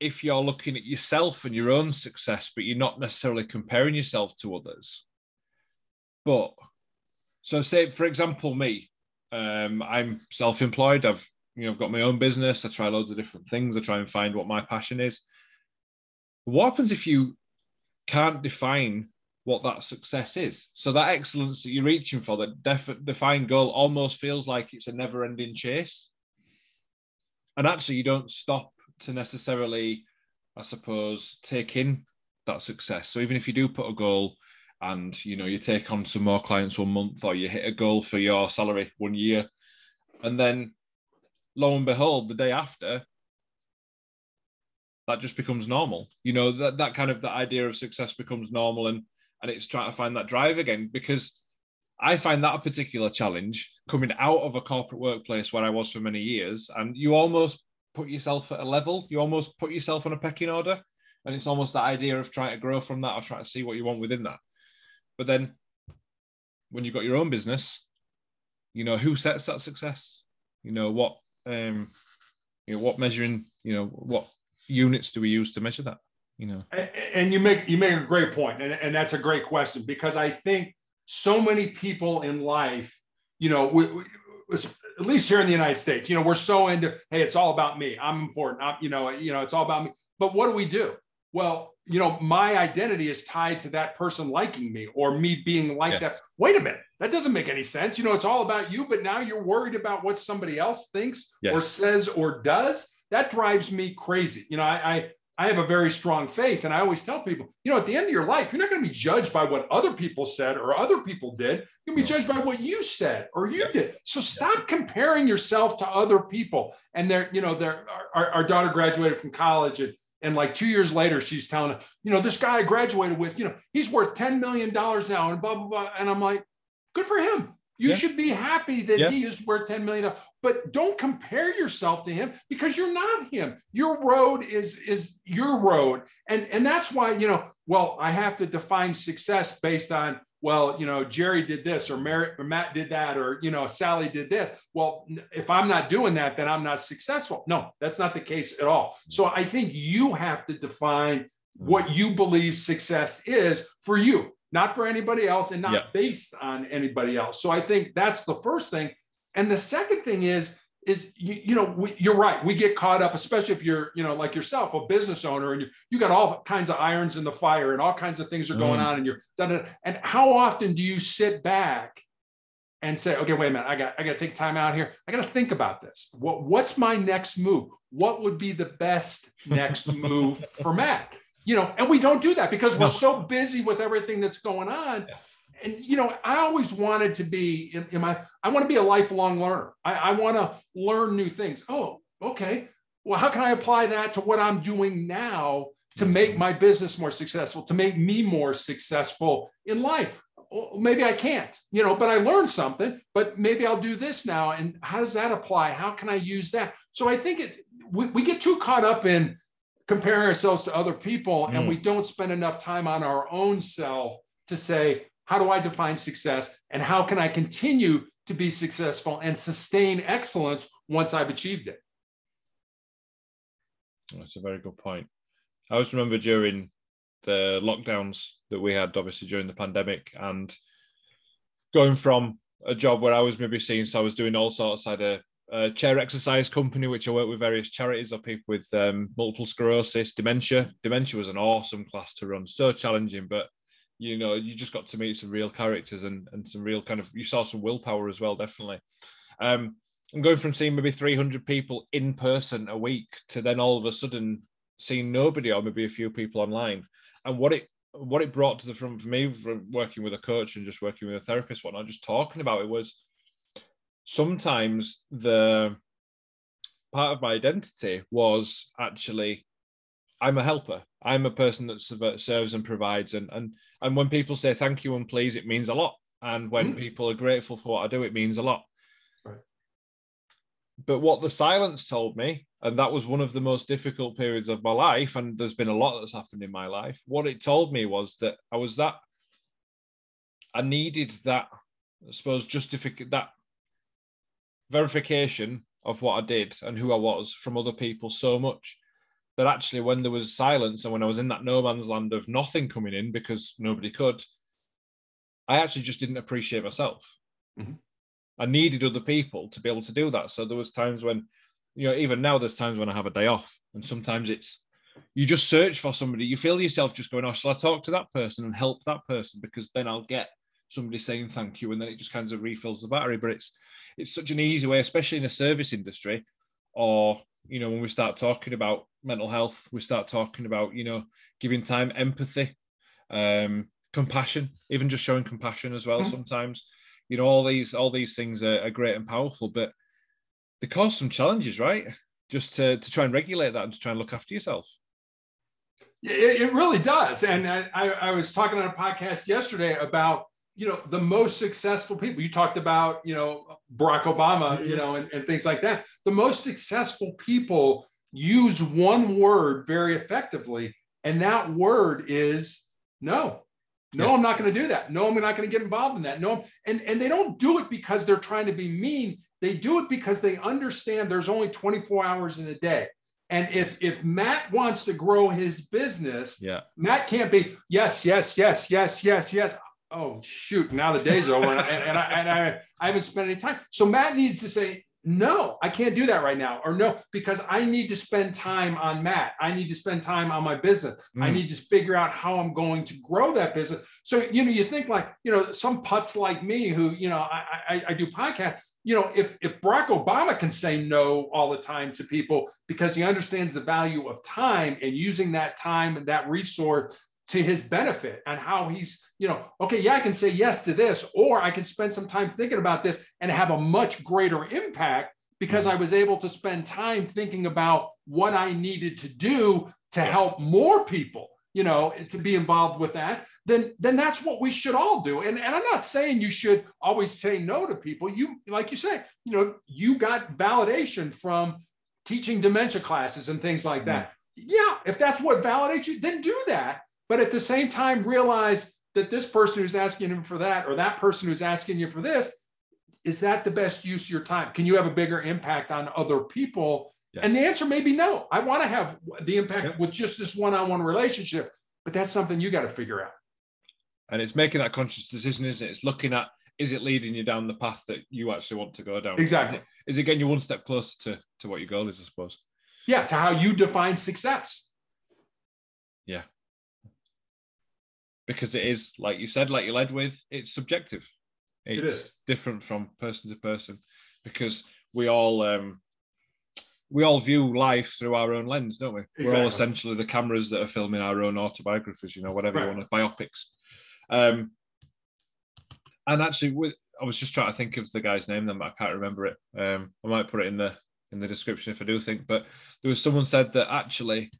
S1: if you're looking at yourself and your own success, but you're not necessarily comparing yourself to others? But so say, for example, me, um, I'm self-employed. I've you know I've got my own business. I try loads of different things. I try and find what my passion is. What happens if you can't define what that success is? So that excellence that you're reaching for, that def- defined goal, almost feels like it's a never-ending chase. And actually, you don't stop to necessarily, I suppose, take in that success. So even if you do put a goal and you know you take on some more clients one month or you hit a goal for your salary one year and then lo and behold the day after that just becomes normal you know that that kind of the idea of success becomes normal and and it's trying to find that drive again because i find that a particular challenge coming out of a corporate workplace where i was for many years and you almost put yourself at a level you almost put yourself on a pecking order and it's almost that idea of trying to grow from that or trying to see what you want within that but then when you've got your own business, you know, who sets that success? You know, what um you know, what measuring, you know, what units do we use to measure that? You know.
S2: And you make you make a great point, and, and that's a great question because I think so many people in life, you know, we, we, at least here in the United States, you know, we're so into, hey, it's all about me. I'm important. I'm, you know, you know, it's all about me. But what do we do? Well, you know, my identity is tied to that person liking me or me being like yes. that. Wait a minute, that doesn't make any sense. You know, it's all about you, but now you're worried about what somebody else thinks yes. or says or does. That drives me crazy. You know, I, I I have a very strong faith, and I always tell people, you know, at the end of your life, you're not going to be judged by what other people said or other people did. To be judged by what you said or you did. So stop comparing yourself to other people. And they're, you know, they're, our, our daughter graduated from college and and like two years later, she's telling us, you know, this guy I graduated with, you know, he's worth $10 million now and blah, blah, blah. And I'm like, good for him. You yeah. should be happy that yeah. he is worth $10 million. But don't compare yourself to him because you're not him. Your road is, is your road. And, and that's why, you know, well, I have to define success based on well, you know, Jerry did this or, Mary, or Matt did that or, you know, Sally did this. Well, if I'm not doing that, then I'm not successful. No, that's not the case at all. So I think you have to define what mm-hmm. you believe success is for you, not for anybody else and not yeah. based on anybody else. So I think that's the first thing. And the second thing is, is you, you know we, you're right. We get caught up especially if you're you know like yourself a business owner and you, you got all kinds of irons in the fire and all kinds of things are going mm. on and you're done and how often do you sit back and say okay wait a minute. I got i got to take time out here. I got to think about this. What what's my next move? What would be the best next move for matt? You know and we don't do that because we're so busy with everything that's going on yeah and you know, I always wanted to be in, in my, I want to be a lifelong learner. I, I want to learn new things. Oh, okay. Well, how can I apply that to what I'm doing now to make my business more successful, to make me more successful in life? Well, maybe I can't, you know, but I learned something, but maybe I'll do this now. And how does that apply? How can I use that? So I think it's, we, we get too caught up in comparing ourselves to other people mm. and we don't spend enough time on our own self to say, how do I define success? And how can I continue to be successful and sustain excellence once I've achieved it?
S1: That's a very good point. I always remember during the lockdowns that we had, obviously during the pandemic, and going from a job where I was maybe seeing, so I was doing all sorts. I had a, a chair exercise company, which I work with various charities or people with um, multiple sclerosis, dementia. Dementia was an awesome class to run, so challenging, but you know, you just got to meet some real characters and, and some real kind of, you saw some willpower as well, definitely. Um, and going from seeing maybe 300 people in person a week to then all of a sudden seeing nobody or maybe a few people online. And what it what it brought to the front for me from working with a coach and just working with a therapist, what not just talking about it was sometimes the part of my identity was actually I'm a helper. I'm a person that serves and provides, and and and when people say thank you and please, it means a lot. And when mm. people are grateful for what I do, it means a lot. Right. But what the silence told me, and that was one of the most difficult periods of my life, and there's been a lot that's happened in my life. What it told me was that I was that I needed that, I suppose, justification that verification of what I did and who I was from other people so much that actually when there was silence and when I was in that no man's land of nothing coming in because nobody could, I actually just didn't appreciate myself. Mm-hmm. I needed other people to be able to do that. So there was times when, you know, even now there's times when I have a day off, and sometimes it's you just search for somebody. You feel yourself just going, "Oh, shall I talk to that person and help that person?" Because then I'll get somebody saying thank you, and then it just kind of refills the battery. But it's it's such an easy way, especially in a service industry, or you know, when we start talking about mental health, we start talking about, you know, giving time, empathy, um, compassion, even just showing compassion as well. Mm-hmm. Sometimes, you know, all these all these things are, are, great and powerful, but they cause some challenges, right? Just to to try and regulate that and to try and look after yourself.
S2: It, it really does. And I, I was talking on a podcast yesterday about you know the most successful people you talked about you know barack obama you know and, and, things like that. The most successful people use one word very effectively and that word is no. No yeah. i'm not going to do that. No i'm not going to get involved in that. No and and they don't do it because they're trying to be mean. They do it because they understand there's only 24 hours in a day. And if if Matt wants to grow his business,
S1: yeah,
S2: Matt can't be yes, yes, yes, yes, yes, yes oh shoot, now the day's over, and, and, I, and I, I haven't spent any time. So Matt needs to say, no, I can't do that right now, or no, because I need to spend time on Matt. I need to spend time on my business. Mm. I need to figure out how I'm going to grow that business. So you know, you think like you know, some putts like me who you know, I, I, I do podcasts. You know, if if Barack Obama can say no all the time to people because he understands the value of time and using that time and that resource to his benefit and how he's, you know, okay, yeah, I can say yes to this, or I can spend some time thinking about this and have a much greater impact because mm-hmm. I was able to spend time thinking about what I needed to do to help more people, you know, to be involved with that, then then that's what we should all do. And, and I'm not saying you should always say no to people. You, like you say, you know, you got validation from teaching dementia classes and things like that. Mm-hmm. Yeah, if that's what validates you, then do that but at the same time realize that this person who's asking him for that or that person who's asking you for this is that the best use of your time? Can you have a bigger impact on other people? And the answer may be no. I want to have the impact with just this one-on-one relationship but that's something you got to figure out.
S1: And it's making that conscious decision isn't it? It's looking at is it leading you down the path that you actually want to go down?
S2: Exactly.
S1: Is it getting you one step closer to, to what your goal is i suppose?
S2: Yeah to how you define success.
S1: Yeah because it is like you said, like you led with, it's subjective. It's
S2: it is
S1: different from person to person because we all um, we all view life through our own lens, don't we? Exactly. We're all essentially the cameras that are filming our own autobiographies, you know, whatever right. you want, biopics. Um, and actually, with, I was just trying to think of the guy's name, then but I can't remember it. Um, I might put it in the in the description if I do think. But there was someone said that actually,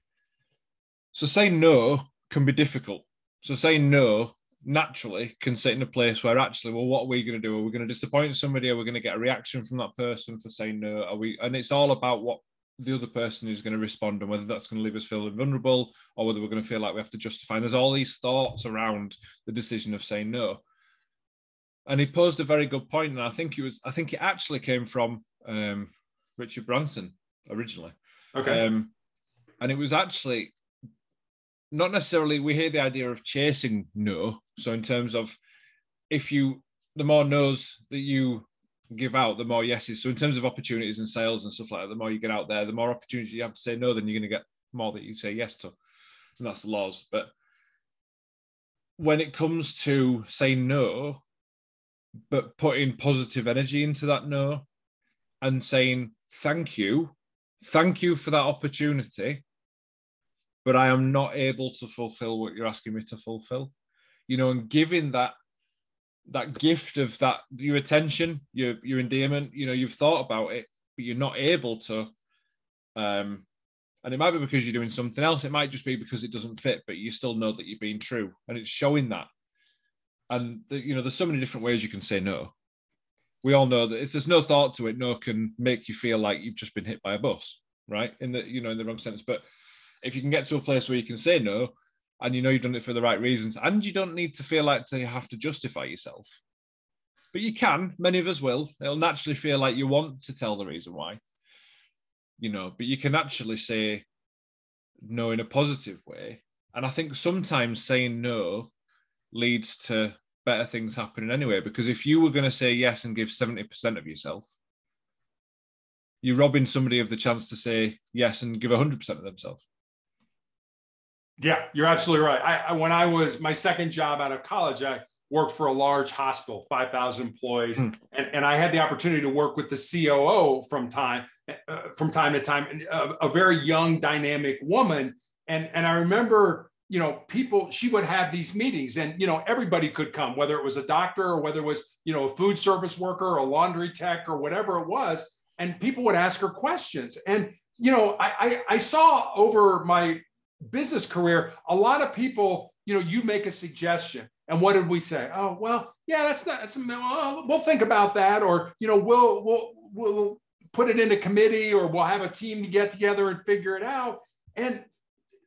S1: so saying no can be difficult so saying no naturally can sit in a place where actually, well, what are we going to do? Are we going to disappoint somebody? Are we going to get a reaction from that person for saying no? Are we? And it's all about what the other person is going to respond and whether that's going to leave us feeling vulnerable or whether we're going to feel like we have to justify. And there's all these thoughts around the decision of saying no. And he posed a very good point, and I think it was, I think it actually came from um, Richard Branson originally.
S2: Okay.
S1: Um, and it was actually not necessarily we hear the idea of chasing no. So in terms of if you the more no's that you give out, the more yeses. So in terms of opportunities and sales and stuff like that, the more you get out there, the more opportunities you have to say no, then you're going to get more that you say yes to. And that's the laws. But when it comes to saying no, but putting positive energy into that no and saying thank you, thank you for that opportunity, but I am not able to fulfill what you're asking me to fulfill. You know, and giving that that gift of that your attention, your your endearment, you know, you've thought about it, but you're not able to um and it might be because you're doing something else. It might just be because it doesn't fit, but you still know that you've been true. And it's showing that. And the, you know, there's so many different ways you can say no. We all know that if there's no thought to it, no can make you feel like you've just been hit by a bus, right? In the you know, in the wrong sense. But if you can get to a place where you can say no, and you know you've done it for the right reasons, and you don't need to feel like to have to justify yourself. But you can, many of us will. It'll naturally feel like you want to tell the reason why you know, but you can actually say no in a positive way. And I think sometimes saying no leads to better things happening anyway. Because if you were going to say yes and give 70% of yourself, you're robbing somebody of the chance to say yes and give 100% of themselves.
S2: Yeah, you're absolutely right. I, I, when I was my second job out of college, I worked for a large hospital, 5,000 employees, mm. and, and I had the opportunity to work with the COO from time uh, from time to time, a, a very young, dynamic woman. And, and I remember, you know, people, she would have these meetings and, you know, everybody could come, whether it was a doctor or whether it was, you know, a food service worker or a laundry tech or whatever it was. And people would ask her questions. And, you know, I, I, I saw over my business career, a lot of people, you know, you make a suggestion. And what did we say? Oh, well, yeah, that's not, that's, well, we'll think about that. Or, you know, we'll, we'll, we'll, put it in a committee or we'll have a team to get together and figure it out. And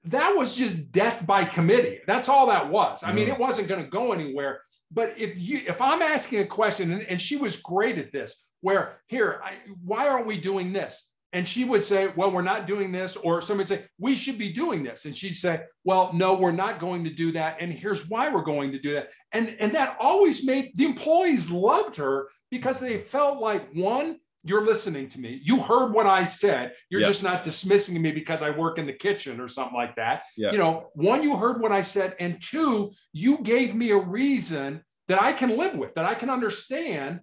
S2: that was just death by committee. That's all that was. I mean, it wasn't going to go anywhere. But if you if I'm asking a question, and, and she was great at this, where here, I, why aren't we doing this? And she would say, well, we're not doing this. Or somebody say, we should be doing this. And she'd say, well, no, we're not going to do that. And here's why we're going to do that. And, and that always made the employees loved her because they felt like one, you're listening to me. You heard what I said. You're just not dismissing me because I work in the kitchen or something like that. You know, one, you heard what I said. And two, you gave me a reason that I can live with, that I can understand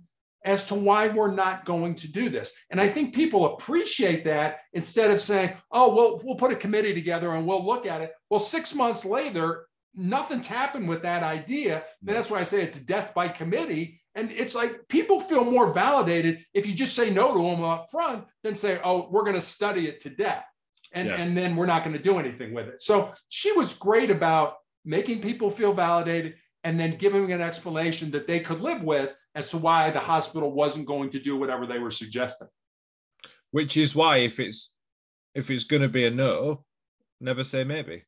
S2: as to why we're not going to do this. And I think people appreciate that instead of saying, oh, well, we'll put a committee together and we'll look at it. Well, six months later, nothing's happened with that idea. And that's why I say it's death by committee and it's like people feel more validated if you just say no to them up front than say, oh, we're going to study it to death. And, yeah. and then we're not going to do anything with it. So she was great about making people feel validated and then giving an explanation that they could live with as to why the hospital wasn't going to do whatever they were suggesting.
S1: Which is why if it's if it's going to be a no, never say maybe.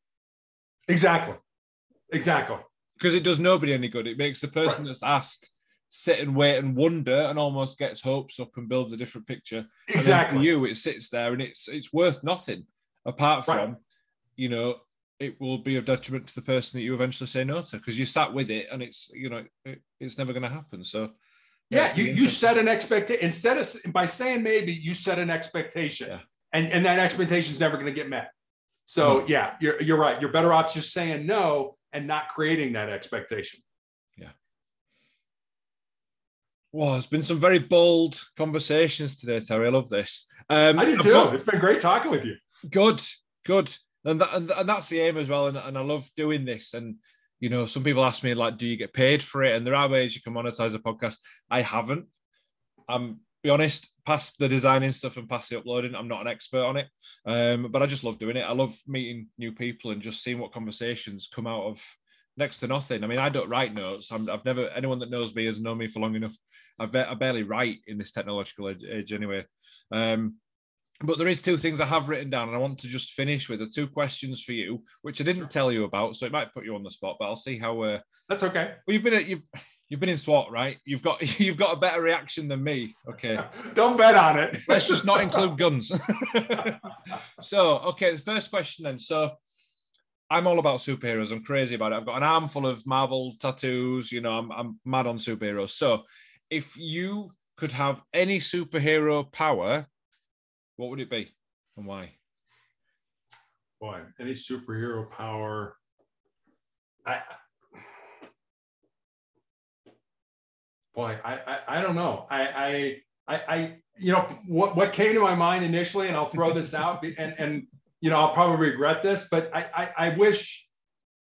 S2: Exactly. Exactly.
S1: Because it does nobody any good. It makes the person right. that's asked sit and wait and wonder and almost gets hopes up and builds a different picture.
S2: Exactly.
S1: you, it sits there and it's it's worth nothing apart from, right. you know, it will be a detriment to the person that you eventually say no to because you sat with it and it's you know it, it's never going to happen. So
S2: yeah, you, you set an expectation instead of by saying maybe you set an expectation yeah. and and that expectation is never going to get met. So no. yeah, you're you're right. You're better off just saying no and not creating that expectation. Yeah.
S1: Well, there's been some very bold conversations today, Terry. I love this.
S2: Um, I do too. Got, it's been great talking with you.
S1: Good, good, and that, and, and that's the aim as well. And, and I love doing this. And you know, some people ask me like, "Do you get paid for it?" And there are ways you can monetize a podcast. I haven't. I'm be honest, past the designing stuff and past the uploading, I'm not an expert on it. Um, but I just love doing it. I love meeting new people and just seeing what conversations come out of next to nothing. I mean, I don't write notes. i have never anyone that knows me has known me for long enough I, I barely write in this technological age, age anyway. Um, but there is two things I have written down, and I want to just finish with the two questions for you, which I didn't tell you about, so it might put you on the spot. But I'll see how. Uh,
S2: That's okay.
S1: Well, you've been at you've you've been in SWAT, right? You've got you've got a better reaction than me. Okay.
S2: Don't bet on it.
S1: Let's just not include guns. so, okay, the first question then. So, I'm all about superheroes. I'm crazy about it. I've got an armful of Marvel tattoos. You know, I'm, I'm mad on superheroes. So, if you could have any superhero power, what would it be and why?
S2: Boy, any superhero power. I, boy, I, I, I don't know. I, I, I, I, you know, what, what came to my mind initially, and I'll throw this out, and, and, you know, I'll probably regret this, but I, I, I wish,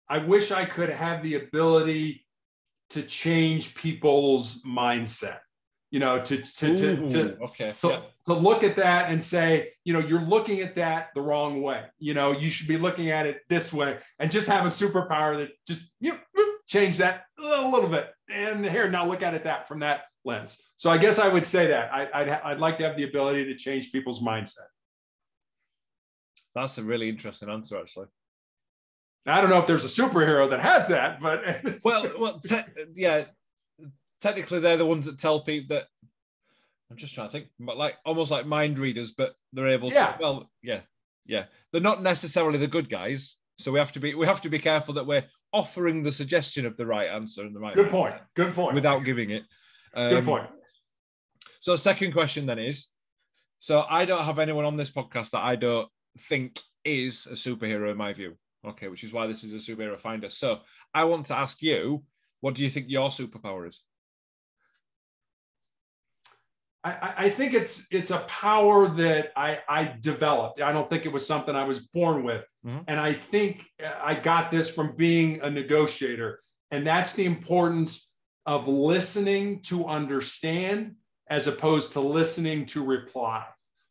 S2: I wish I could have the ability to change people's mindset you know to to Ooh, to, to,
S1: okay.
S2: to,
S1: yeah.
S2: to, look at that and say you know you're looking at that the wrong way. You know you should be looking at it this way and just have a superpower that just you know, change that a little bit. And here now look at it that from that lens. So i guess i would say that. I, I'd, I'd like to have the ability to change people's mindset.
S1: That's a really interesting answer actually.
S2: I don't know if there's a superhero that has that, but
S1: well, well, te- yeah, technically they're the ones that tell people that. I'm just trying to think, but like almost like mind readers, but they're able
S2: yeah.
S1: to. Well, yeah, yeah, they're not necessarily the good guys, so we have to be we have to be careful that we're offering the suggestion of the right answer and the right.
S2: Good point. Good point.
S1: Without giving it.
S2: Um, Good point.
S1: So, second question then is, so I don't have anyone on this podcast that I don't think is a superhero in my view. Okay, which is why this is a superhero finder. So I want to ask you, what do you think your superpower is?
S2: I, I think it's it's a power that I, I developed. I don't think it was something I was born with, mm-hmm. and I think I got this from being a negotiator, and that's the importance of listening to understand as opposed to listening to reply.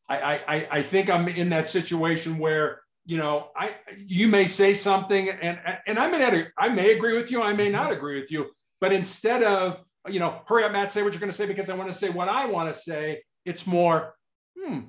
S2: I, I, I think I'm in that situation where you know I you may say something and and I may not I may agree with you I may not agree with you but instead of you know, hurry up, Matt, say what you're going to say because I want to say what I want to say. It's more, hmm,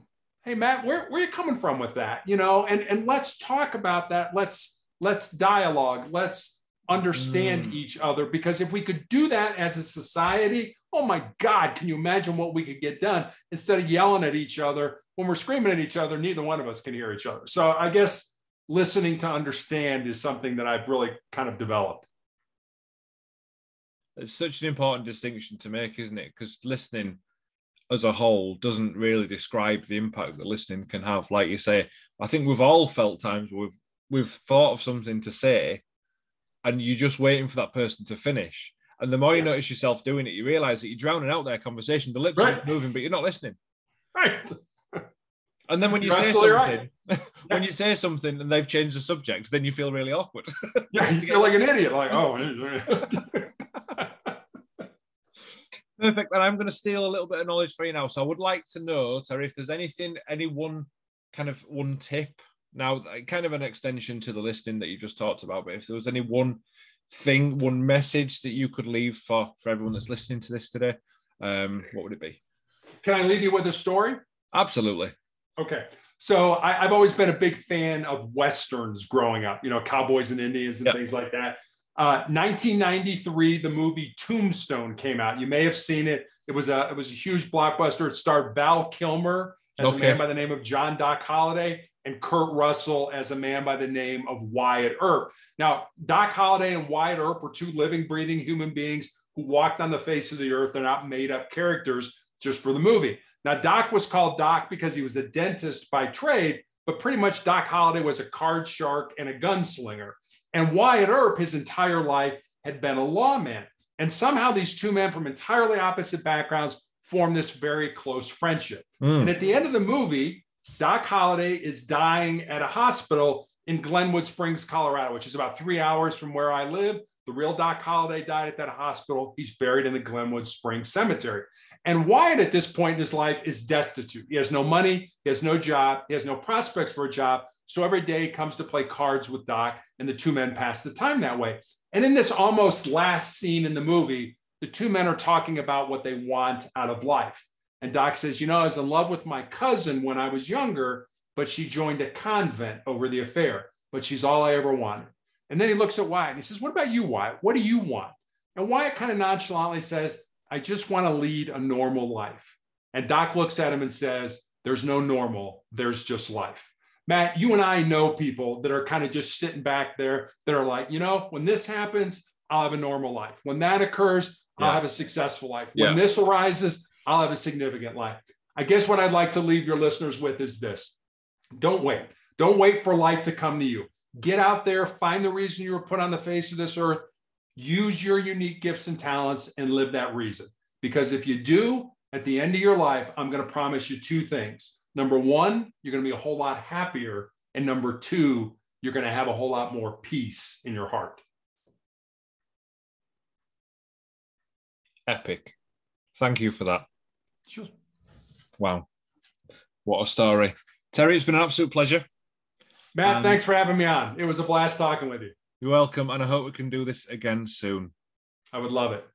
S2: hey, Matt, where, where are you coming from with that? You know, and, and let's talk about that. Let's, let's dialogue. Let's understand mm. each other because if we could do that as a society, oh my God, can you imagine what we could get done instead of yelling at each other? When we're screaming at each other, neither one of us can hear each other. So I guess listening to understand is something that I've really kind of developed
S1: it's such an important distinction to make, isn't it? Because listening as a whole doesn't really describe the impact that listening can have. Like you say, I think we've all felt times where we've we've thought of something to say, and you're just waiting for that person to finish. And the more yeah. you notice yourself doing it, you realize that you're drowning out their conversation. The lips right. are moving, but you're not listening.
S2: Right.
S1: And then when you
S2: You're
S1: say something,
S2: right.
S1: when you say something and they've changed the subject, then you feel really awkward.
S2: yeah, you feel like an idiot. Like, oh.
S1: Perfect. And I'm going to steal a little bit of knowledge for you now. So I would like to know, Terry, if there's anything, any one kind of one tip. Now, kind of an extension to the listing that you just talked about, but if there was any one thing, one message that you could leave for for everyone that's listening to this today, um, what would it be?
S2: Can I leave you with a story?
S1: Absolutely.
S2: Okay. So I, have always been a big fan of westerns growing up, you know, cowboys and Indians and yep. things like that. 1993, uh, the movie Tombstone came out. You may have seen it. It was a it was a huge blockbuster. It starred Val Kilmer as okay. a man by the name of John Doc Holliday and Kurt Russell as a man by the name of Wyatt Earp. Now, Doc Holliday and Wyatt Earp were two living, breathing human beings who walked on the face of the earth. They're not made up characters just for the movie. Now, Doc was called Doc because he was a dentist by trade, but pretty much Doc Holliday was a card shark and a gunslinger. And Wyatt Earp, his entire life, had been a lawman. And somehow these two men from entirely opposite backgrounds form this very close friendship. Mm. And at the end of the movie, Doc Holliday is dying at a hospital in Glenwood Springs, Colorado, which is about three hours from where I live. The real Doc Holliday died at that hospital. He's buried in the Glenwood Springs Cemetery. And Wyatt, at this point in his life, is destitute. He has no money, he has no job, he has no prospects for a job. So every day comes to play cards with Doc, and the two men pass the time that way. And in this almost last scene in the movie, the two men are talking about what they want out of life. And Doc says, You know, I was in love with my cousin when I was younger, but she joined a convent over the affair, but she's all I ever wanted. And then he looks at Wyatt and he says, What about you, Wyatt? What do you want? And Wyatt kind of nonchalantly says, I just want to lead a normal life. And Doc looks at him and says, There's no normal, there's just life Matt, you and I know people that are kind of just sitting back there that are like, you know, when this happens, I'll have a normal life. When that occurs, I'll have a successful life. When yeah. this arises, I'll have a significant life. I guess what I'd like to leave your listeners with is this don't wait. Don't wait for life to come to you. Get out there, find the reason you were put on the face of this earth, use your unique gifts and talents, and live that reason. Because if you do, at the end of your life, I'm going to promise you two things. Number one, you're going to be a whole lot happier. And number two, you're going to have a whole lot more peace in your heart.
S1: Epic. Thank you for that.
S2: Sure.
S1: Wow. What a story. Terry, it's been an absolute pleasure.
S2: Matt, thanks for having me on. It was a blast talking with you.
S1: You're welcome. And I hope we can do this again soon.
S2: I would love it.